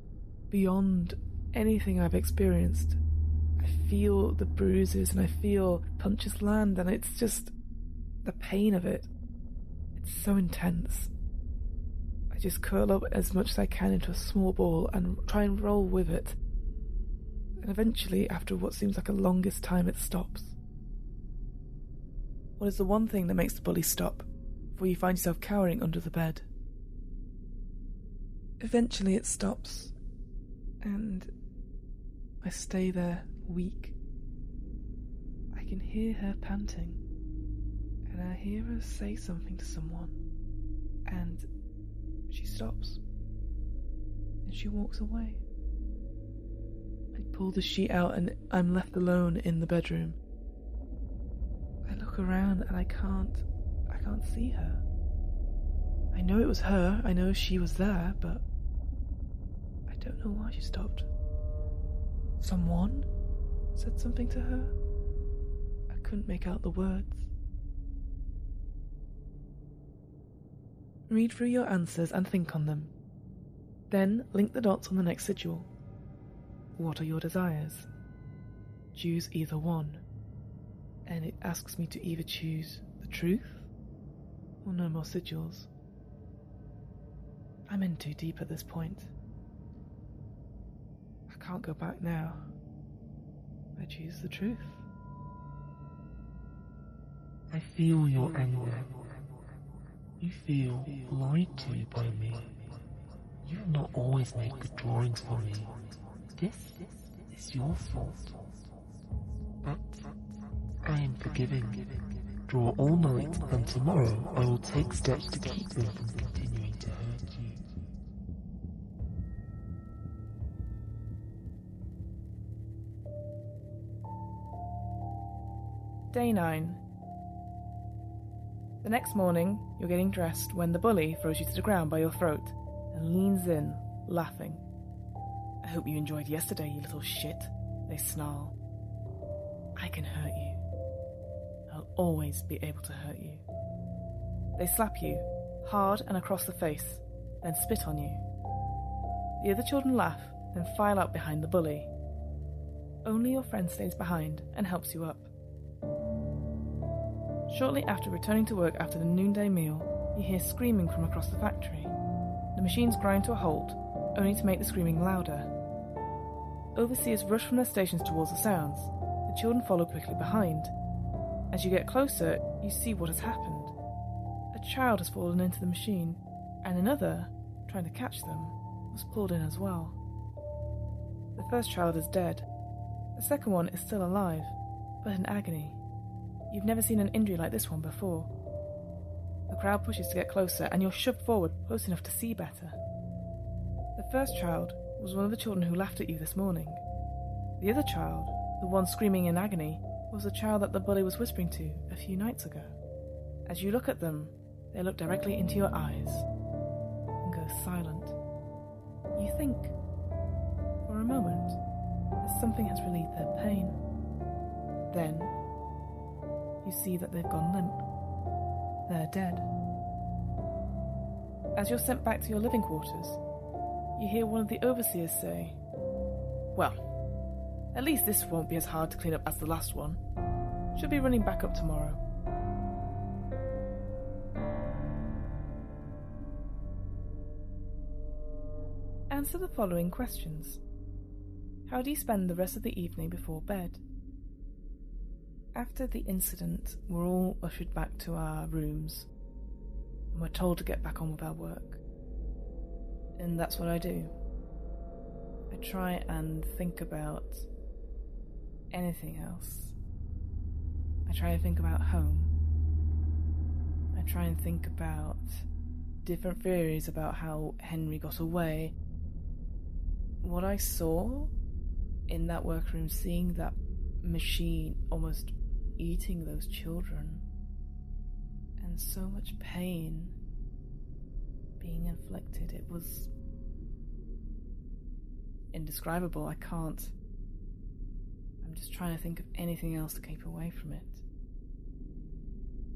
beyond anything I've experienced. I feel the bruises and I feel punches land, and it's just the pain of it. It's so intense. I just curl up as much as I can into a small ball and try and roll with it and eventually, after what seems like a longest time, it stops. What is the one thing that makes the bully stop before you find yourself cowering under the bed? Eventually, it stops, and I stay there weak. I can hear her panting, and I hear her say something to someone, and she stops, and she walks away I pull the sheet out and I'm left alone in the bedroom. I look around and I can't I can't see her. I know it was her, I know she was there, but I don't know why she stopped. Someone said something to her? I couldn't make out the words. Read through your answers and think on them. Then link the dots on the next sigil. What are your desires? Choose either one. And it asks me to either choose the truth or no more sigils. I'm in too deep at this point. I can't go back now. I choose the truth. I feel your anger. You feel lied to by me. You have not always made good drawings for me. This is your fault. But I am forgiving. Draw all night, and tomorrow I will take steps to keep them from continuing to hurt you. Day 9. The next morning, you're getting dressed when the bully throws you to the ground by your throat and leans in, laughing I hope you enjoyed yesterday, you little shit, they snarl. I can hurt you. I'll always be able to hurt you. They slap you, hard and across the face, then spit on you. The other children laugh, then file out behind the bully. Only your friend stays behind and helps you up. Shortly after returning to work after the noonday meal, you hear screaming from across the factory. The machines grind to a halt, only to make the screaming louder. Overseers rush from their stations towards the sounds. The children follow quickly behind. As you get closer, you see what has happened. A child has fallen into the machine, and another, trying to catch them, was pulled in as well. The first child is dead. The second one is still alive, but in agony. You've never seen an injury like this one before. The crowd pushes to get closer, and you're shoved forward close enough to see better. The first child was one of the children who laughed at you this morning. The other child, the one screaming in agony, was the child that the bully was whispering to a few nights ago. As you look at them, they look directly into your eyes and go silent. You think, for a moment, that something has relieved their pain. Then, you see that they've gone limp. They're dead. As you're sent back to your living quarters, you hear one of the overseers say, Well, at least this won't be as hard to clean up as the last one. Should be running back up tomorrow. Answer the following questions. How do you spend the rest of the evening before bed? After the incident, we're all ushered back to our rooms and we're told to get back on with our work. And that's what I do. I try and think about anything else. I try and think about home. I try and think about different theories about how Henry got away. What I saw in that workroom, seeing that machine almost eating those children, and so much pain being inflicted, it was indescribable. I can't I'm just trying to think of anything else to keep away from it.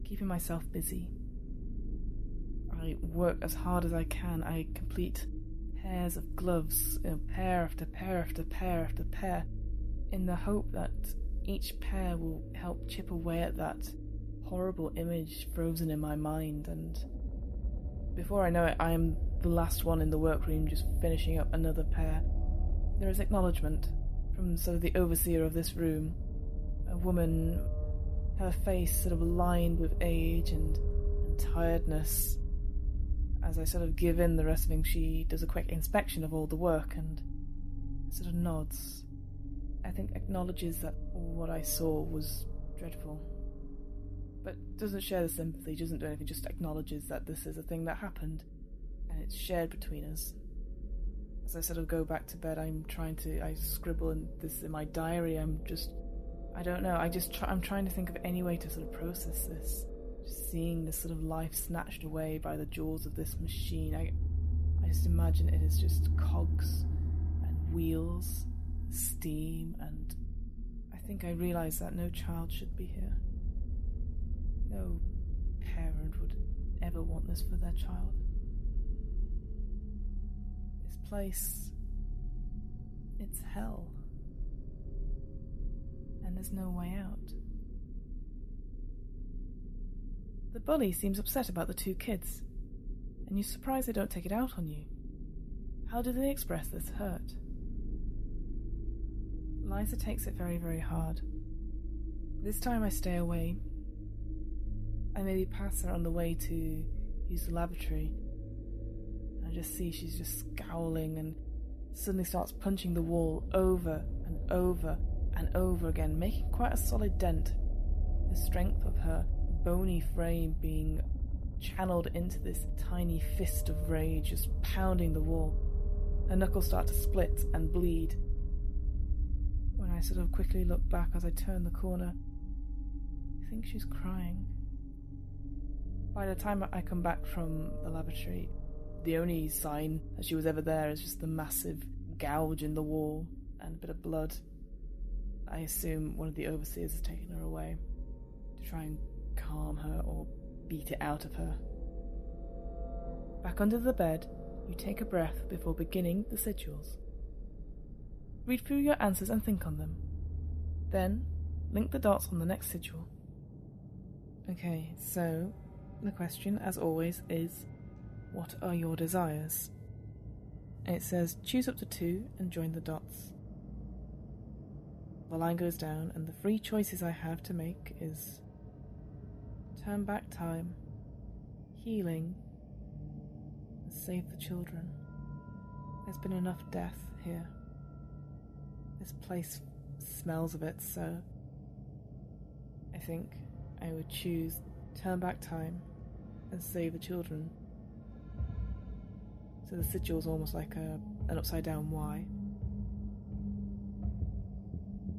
Keeping myself busy. I work as hard as I can. I complete pairs of gloves, you know, pair after pair after pair after pair, in the hope that each pair will help chip away at that horrible image frozen in my mind. And before I know it, I am the last one in the workroom just finishing up another pair. There is acknowledgement from sort of the overseer of this room. A woman, her face sort of lined with age and, and tiredness. As I sort of give in the rest of things, she does a quick inspection of all the work and sort of nods. I think acknowledges that what I saw was dreadful. But doesn't share the sympathy, doesn't do anything, just acknowledges that this is a thing that happened and it's shared between us as I sort of go back to bed, I'm trying to I scribble in this in my diary. I'm just I don't know. I just try, I'm trying to think of any way to sort of process this. Just seeing this sort of life snatched away by the jaws of this machine. I I just imagine it is just cogs and wheels, steam, and I think I realize that no child should be here. No parent would ever want this for their child This place, it's hell. And there's no way out. The bully seems upset about the two kids, and you're surprised they don't take it out on you. How do they express this hurt? Liza takes it very, very hard. This time I stay away. I maybe pass her on the way to use the lavatory I just see she's just scowling and suddenly starts punching the wall over and over and over again, making quite a solid dent. The strength of her bony frame being channeled into this tiny fist of rage, just pounding the wall. Her knuckles start to split and bleed. When I sort of quickly look back as I turn the corner, I think she's crying. By the time I come back from the lavatory, the only sign that she was ever there is just the massive gouge in the wall and a bit of blood. I assume one of the overseers has taken her away to try and calm her or beat it out of her. Back under the bed, you take a breath before beginning the sigils. Read through your answers and think on them. Then, link the dots on the next sigil. Okay, so the question, as always, is what are your desires? it says choose up to two and join the dots. The line goes down, and the three choices I have to make is turn back time, healing, and save the children. There's been enough death here. This place smells of it, so I think I would choose turn back time and save the children. So the sigil is almost like a, an upside down Y.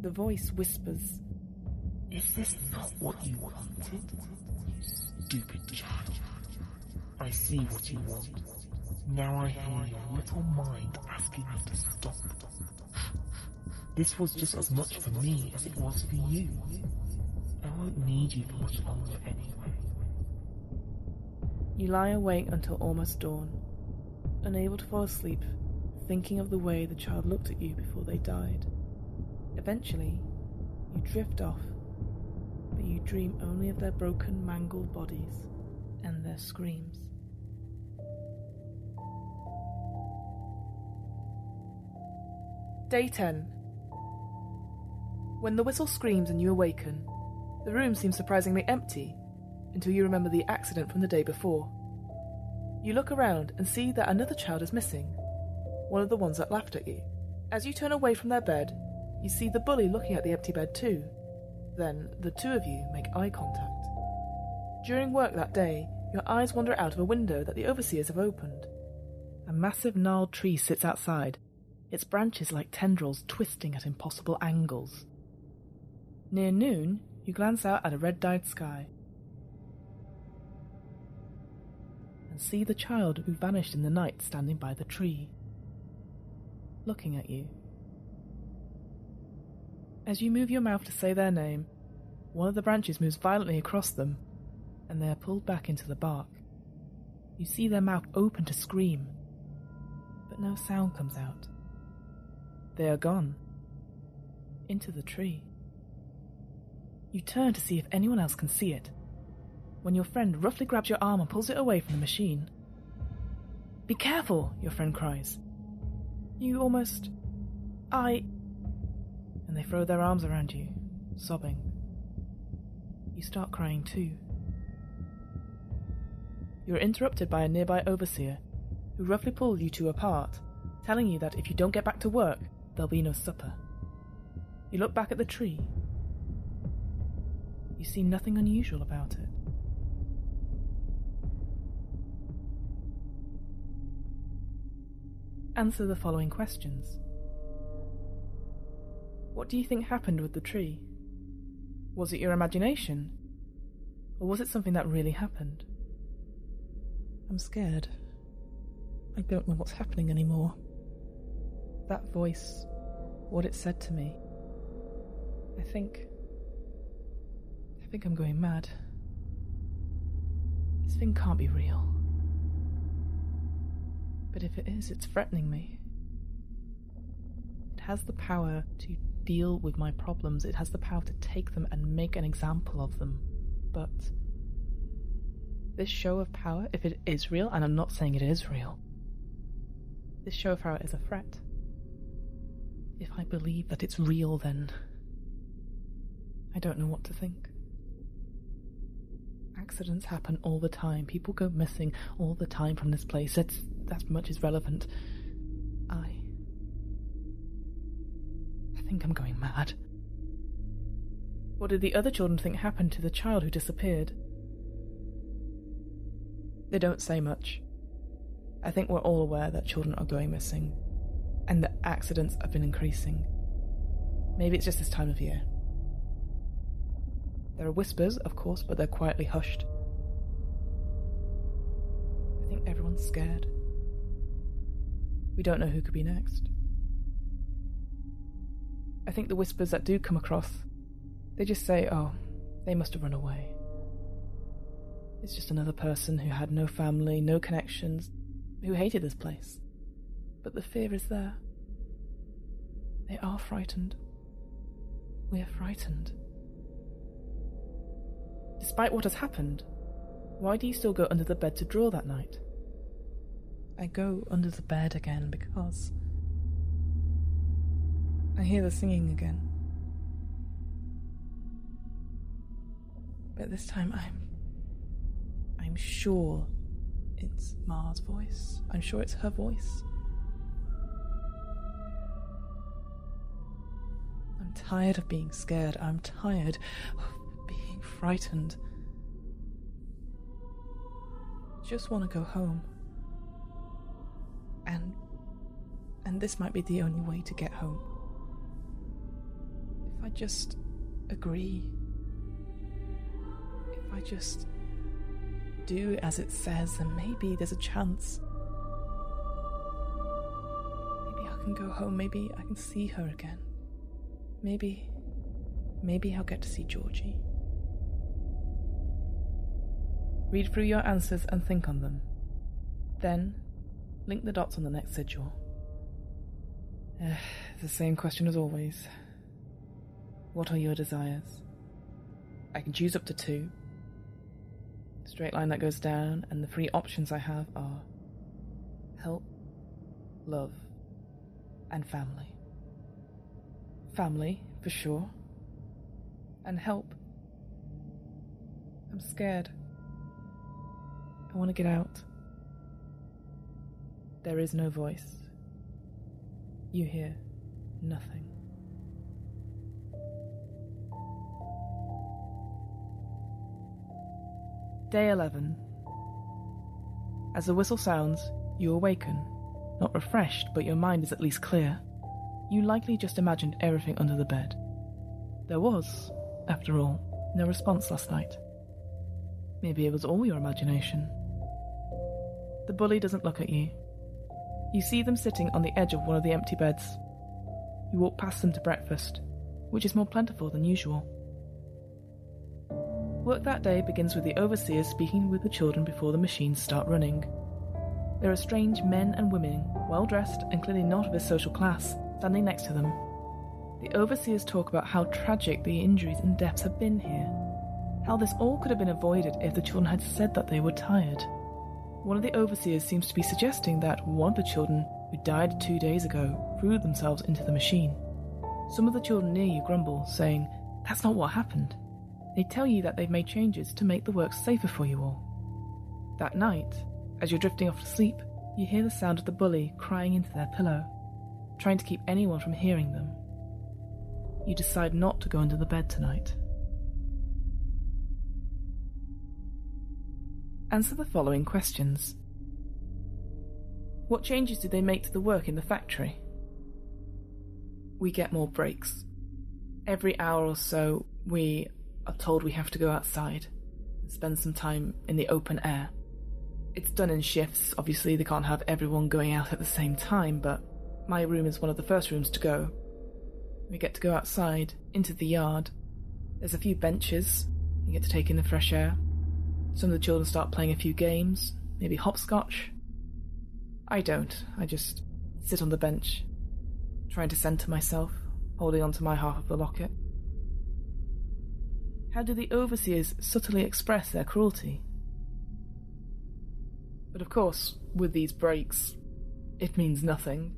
The voice whispers, Is this not what you wanted? You stupid child. I see what you want. Now I hear your little mind asking me to stop. This was just as much for me as it was for you. I won't need you for much longer anyway. You lie awake until almost dawn, unable to fall asleep, thinking of the way the child looked at you before they died. Eventually, you drift off, but you dream only of their broken, mangled bodies and their screams. Day 10. When the whistle screams and you awaken, the room seems surprisingly empty until you remember the accident from the day before. You look around and see that another child is missing, one of the ones that laughed at you. As you turn away from their bed, you see the bully looking at the empty bed too. Then the two of you make eye contact. During work that day, your eyes wander out of a window that the overseers have opened. A massive gnarled tree sits outside, its branches like tendrils twisting at impossible angles. Near noon, you glance out at a red dyed sky and see the child who vanished in the night standing by the tree, looking at you. As you move your mouth to say their name, one of the branches moves violently across them, and they are pulled back into the bark. You see their mouth open to scream, but no sound comes out. They are gone. Into the tree. You turn to see if anyone else can see it, when your friend roughly grabs your arm and pulls it away from the machine. Be careful, your friend cries. You almost. I. And they throw their arms around you, sobbing. You start crying too. You're interrupted by a nearby overseer, who roughly pulls you two apart, telling you that if you don't get back to work, there'll be no supper. You look back at the tree. You see nothing unusual about it. Answer the following questions. What do you think happened with the tree? Was it your imagination? Or was it something that really happened? I'm scared. I don't know what's happening anymore. That voice, what it said to me. I think. I think I'm going mad. This thing can't be real. But if it is, it's threatening me. It has the power to deal with my problems, it has the power to take them and make an example of them. But. This show of power, if it is real, and I'm not saying it is real, this show of power is a threat. If I believe that it's real, then. I don't know what to think. Accidents happen all the time. People go missing all the time from this place. That's that much is relevant. I. I think I'm going mad. What did the other children think happened to the child who disappeared? They don't say much. I think we're all aware that children are going missing, and that accidents have been increasing. Maybe it's just this time of year. There are whispers, of course, but they're quietly hushed. I think everyone's scared. We don't know who could be next. I think the whispers that do come across, they just say, oh, they must have run away. It's just another person who had no family, no connections, who hated this place. But the fear is there. They are frightened. We are frightened. Despite what has happened, why do you still go under the bed to draw that night? I go under the bed again because I hear the singing again. But this time I'm I'm sure it's Ma's voice. I'm sure it's her voice. I'm tired of being scared. I'm tired of frightened. Just want to go home. And and this might be the only way to get home. If I just agree. If I just do as it says, then maybe there's a chance. Maybe I can go home, maybe I can see her again. Maybe. Maybe I'll get to see Georgie. Read through your answers and think on them. Then, link the dots on the next sigil. Uh, the same question as always. What are your desires? I can choose up to two. Straight line that goes down, and the three options I have are help, love, and family. Family, for sure. And help. I'm scared. I want to get out. There is no voice. You hear nothing. Day 11. As the whistle sounds, you awaken. Not refreshed, but your mind is at least clear. You likely just imagined everything under the bed. There was, after all, no response last night. Maybe it was all your imagination. The bully doesn't look at you. You see them sitting on the edge of one of the empty beds. You walk past them to breakfast, which is more plentiful than usual. Work that day begins with the overseer speaking with the children before the machines start running. There are strange men and women, well dressed and clearly not of a social class, standing next to them. The overseers talk about how tragic the injuries and deaths have been here, how this all could have been avoided if the children had said that they were tired. One of the overseers seems to be suggesting that one of the children who died two days ago threw themselves into the machine. Some of the children near you grumble, saying, That's not what happened. They tell you that they've made changes to make the work safer for you all. That night, as you're drifting off to sleep, you hear the sound of the bully crying into their pillow, trying to keep anyone from hearing them. You decide not to go under the bed tonight. Answer the following questions. What changes did they make to the work in the factory? We get more breaks. Every hour or so, we are told we have to go outside and spend some time in the open air. It's done in shifts, obviously, they can't have everyone going out at the same time, but my room is one of the first rooms to go. We get to go outside, into the yard. There's a few benches, you get to take in the fresh air. Some of the children start playing a few games, maybe hopscotch. I don't, I just sit on the bench, trying to center myself, holding onto my half of the locket. How do the overseers subtly express their cruelty? But of course, with these breaks, it means nothing.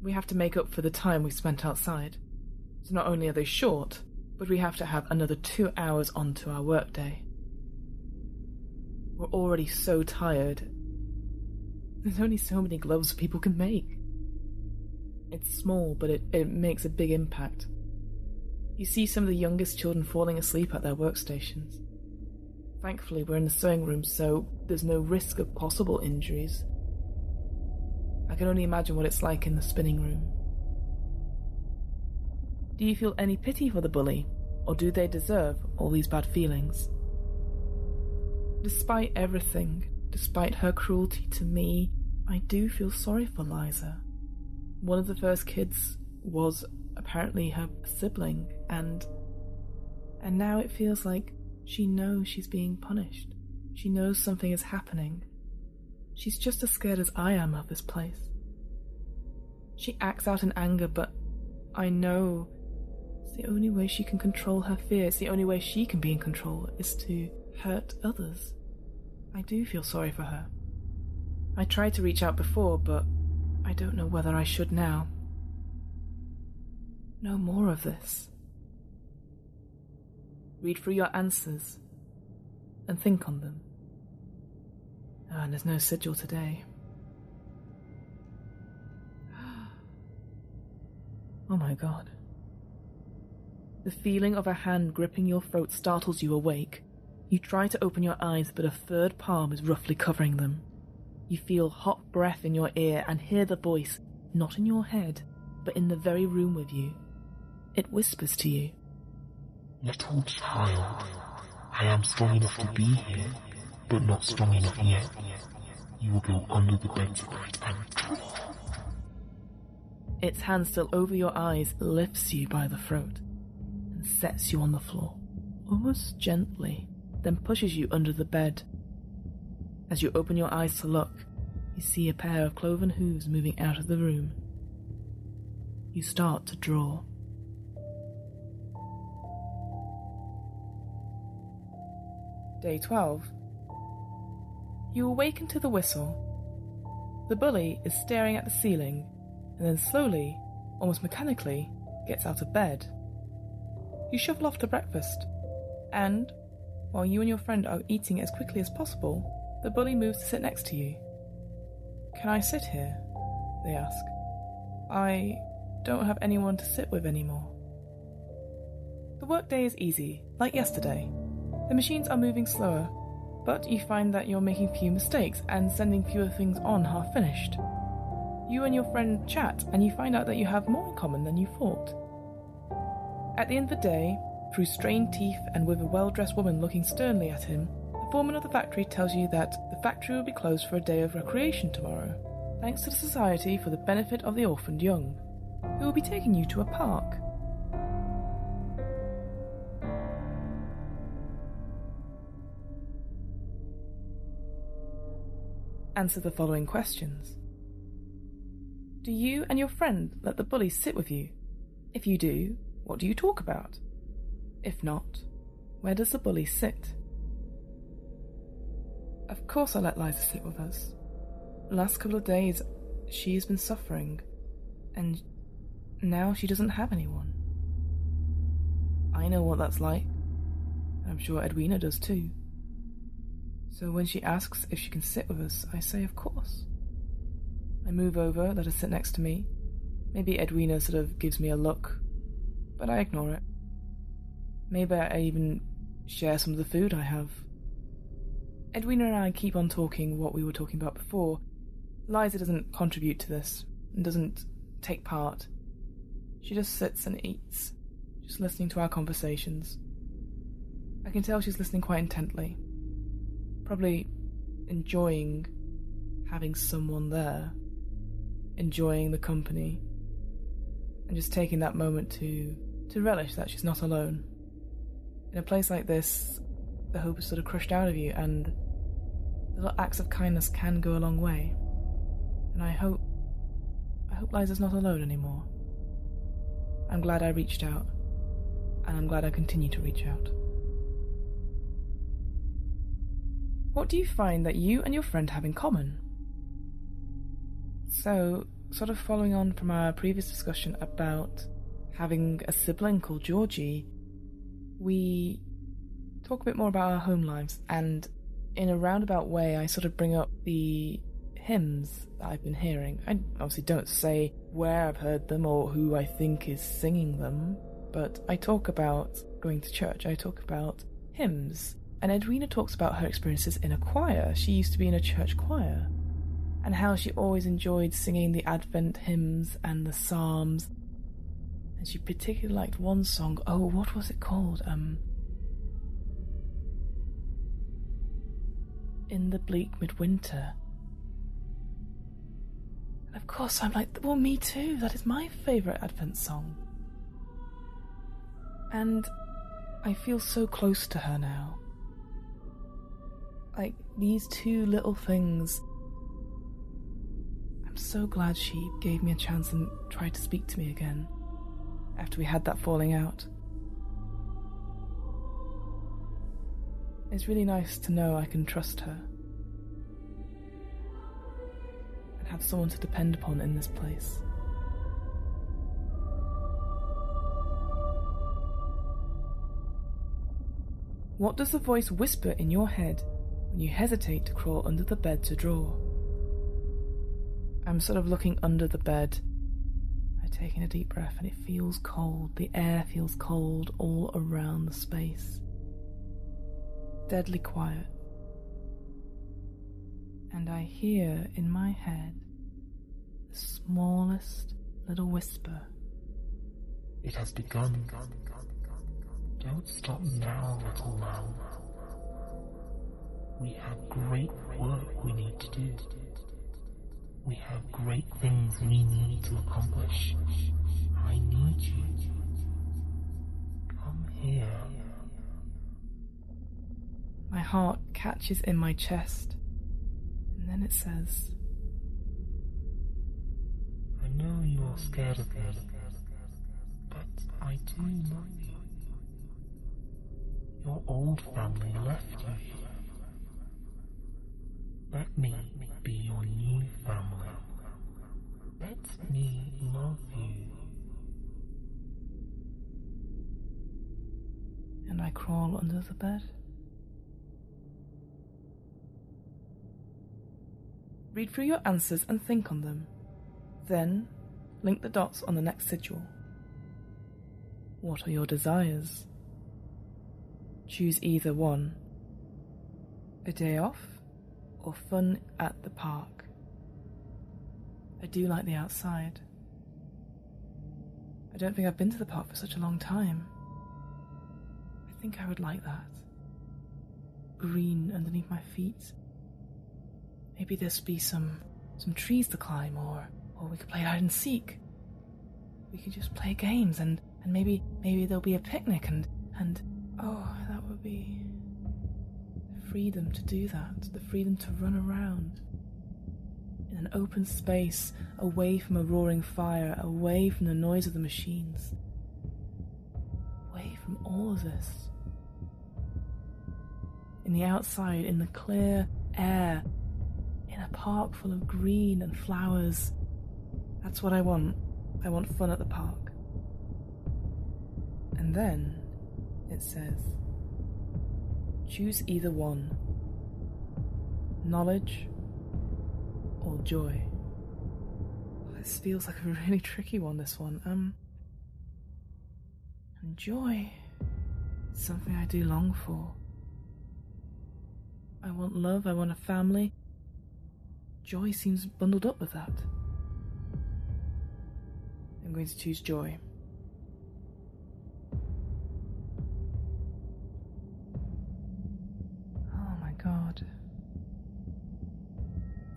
We have to make up for the time we spent outside. So not only are they short, but we have to have another two hours onto our workday. We're already so tired. There's only so many gloves people can make. It's small, but it, it makes a big impact. You see some of the youngest children falling asleep at their workstations. Thankfully, we're in the sewing room, so there's no risk of possible injuries. I can only imagine what it's like in the spinning room. Do you feel any pity for the bully, or do they deserve all these bad feelings? Despite everything, despite her cruelty to me, I do feel sorry for Liza. One of the first kids was apparently her sibling, and and now it feels like she knows she's being punished. She knows something is happening. She's just as scared as I am of this place. She acts out in anger, but I know it's the only way she can control her fear. It's the only way she can be in control is to hurt others. I do feel sorry for her. I tried to reach out before, but I don't know whether I should now. No more of this. Read through your answers and think on them. Oh, and there's no sigil today. Oh my god. The feeling of a hand gripping your throat startles you awake. You try to open your eyes, but a third palm is roughly covering them. You feel hot breath in your ear and hear the voice, not in your head, but in the very room with you. It whispers to you. Little child, I am strong enough to be here, but not strong enough yet. You will go under the bed tonight and draw. Its hand still over your eyes lifts you by the throat and sets you on the floor, almost gently, then pushes you under the bed. As you open your eyes to look, you see a pair of cloven hooves moving out of the room. You start to draw. Day 12. You awaken to the whistle. The bully is staring at the ceiling and then slowly, almost mechanically, gets out of bed. You shuffle off to breakfast, and, while you and your friend are eating as quickly as possible, the bully moves to sit next to you. Can I sit here? They ask. I don't have anyone to sit with anymore. The workday is easy, like yesterday. The machines are moving slower, but you find that you're making few mistakes and sending fewer things on half finished. You and your friend chat, and you find out that you have more in common than you thought. At the end of the day, through strained teeth and with a well dressed woman looking sternly at him, the foreman of the factory tells you that the factory will be closed for a day of recreation tomorrow, thanks to the Society for the Benefit of the Orphaned Young, who will be taking you to a park. Answer the following questions. Do you and your friend let the bully sit with you? If you do, what do you talk about? If not, where does the bully sit? Of course, I let Liza sit with us. Last couple of days, she has been suffering, and now she doesn't have anyone. I know what that's like, I'm sure Edwina does too. So when she asks if she can sit with us, I say, of course. I move over, let her sit next to me. Maybe Edwina sort of gives me a look, but I ignore it. Maybe I even share some of the food I have. Edwina and I keep on talking what we were talking about before. Liza doesn't contribute to this and doesn't take part. She just sits and eats, just listening to our conversations. I can tell she's listening quite intently probably enjoying having someone there, enjoying the company, and just taking that moment to to relish that she's not alone. In a place like this, the hope is sort of crushed out of you, and little acts of kindness can go a long way. And I hope, I hope Liza's not alone anymore. I'm glad I reached out, and I'm glad I continue to reach out. What do you find that you and your friend have in common? So, sort of following on from our previous discussion about having a sibling called Georgie, we talk a bit more about our home lives, and in a roundabout way, I sort of bring up the hymns that I've been hearing. I obviously don't say where I've heard them or who I think is singing them, but I talk about going to church, I talk about hymns and Edwina talks about her experiences in a choir. She used to be in a church choir. And how she always enjoyed singing the Advent hymns and the Psalms. And she particularly liked one song. Oh, what was it called? Um. In the bleak midwinter. And of course, I'm like, well, me too. That is my favourite Advent song. And I feel so close to her now. Like, these two little things. I'm so glad she gave me a chance and tried to speak to me again after we had that falling out. It's really nice to know I can trust her and have someone to depend upon in this place. What does the voice whisper in your head when you hesitate to crawl under the bed to draw. I'm sort of looking under the bed. Take a deep breath and it feels cold. The air feels cold all around the space. Deadly quiet. And I hear in my head the smallest little whisper. It has begun. Don't stop now, little lamb. We have great work we need to do. We have great things we need to accomplish. I need you. Come here. My heart catches in my chest, and then it says, I know you're scared of me, but I do love you. Your old family left you here. Let me be your new family. Let me love you. and I crawl under the bed. Read through your answers and think on them. Then, link the dots on the next sigil. What are your desires? Choose either one. A day off or fun at the park. I do like the outside. I don't think I've been to the park for such a long time. I think I would like that. Green underneath my feet. Maybe there'd be some some trees to climb or or we could play hide and seek. We could just play games and and maybe maybe there'll be a picnic and and oh that would be freedom to do that, the freedom to run around in an open space, away from a roaring fire, away from the noise of the machines, away from all of this. In the outside, in the clear air, in a park full of green and flowers. That's what I want. I want fun at the park. And then it says choose either one knowledge or joy. This feels like a really tricky one, this one. Um, and joy something I do long for. I want love, I want a family. Joy seems bundled up with that. I'm going to choose joy.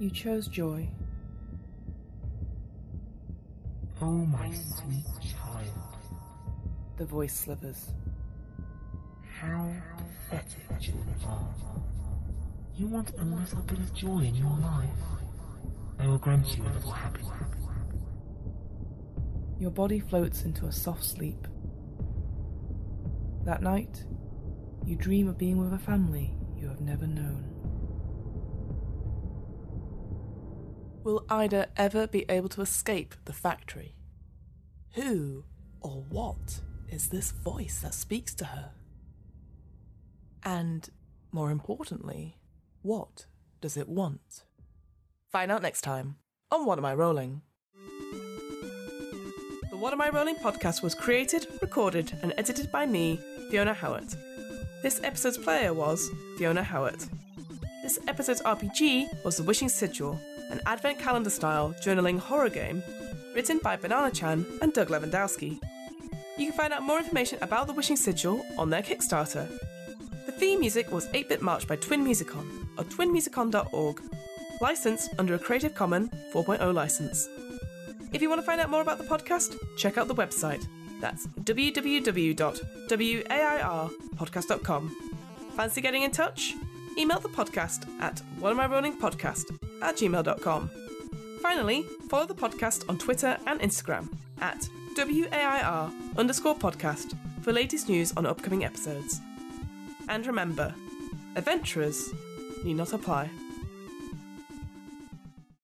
You chose joy. Oh, my sweet child. The voice slivers. How pathetic children are. You want a little bit of joy in your life. I will grant you a little happiness. Your body floats into a soft sleep. That night, you dream of being with a family you have never known. Will Ida ever be able to escape the factory? Who or what is this voice that speaks to her? And, more importantly, what does it want? Find out next time on What Am I Rolling? The What Am I Rolling podcast was created, recorded, and edited by me, Fiona Howard. This episode's player was Fiona Howard. This episode's RPG was The Wishing Sigil, an advent calendar style journaling horror game written by Banana Chan and Doug Levandowski. You can find out more information about The Wishing Sigil on their Kickstarter. The theme music was 8 Bit March by Twin Musicom of twinmusicom.org, licensed under a Creative Commons 4.0 license. If you want to find out more about the podcast, check out the website. That's www.wairpodcast.com. Fancy getting in touch? Email the podcast at whatamirollingpodcast at gmail.com. Finally, follow the podcast on Twitter and Instagram at WAIR underscore podcast for latest news on upcoming episodes. And remember, adventurers need not apply.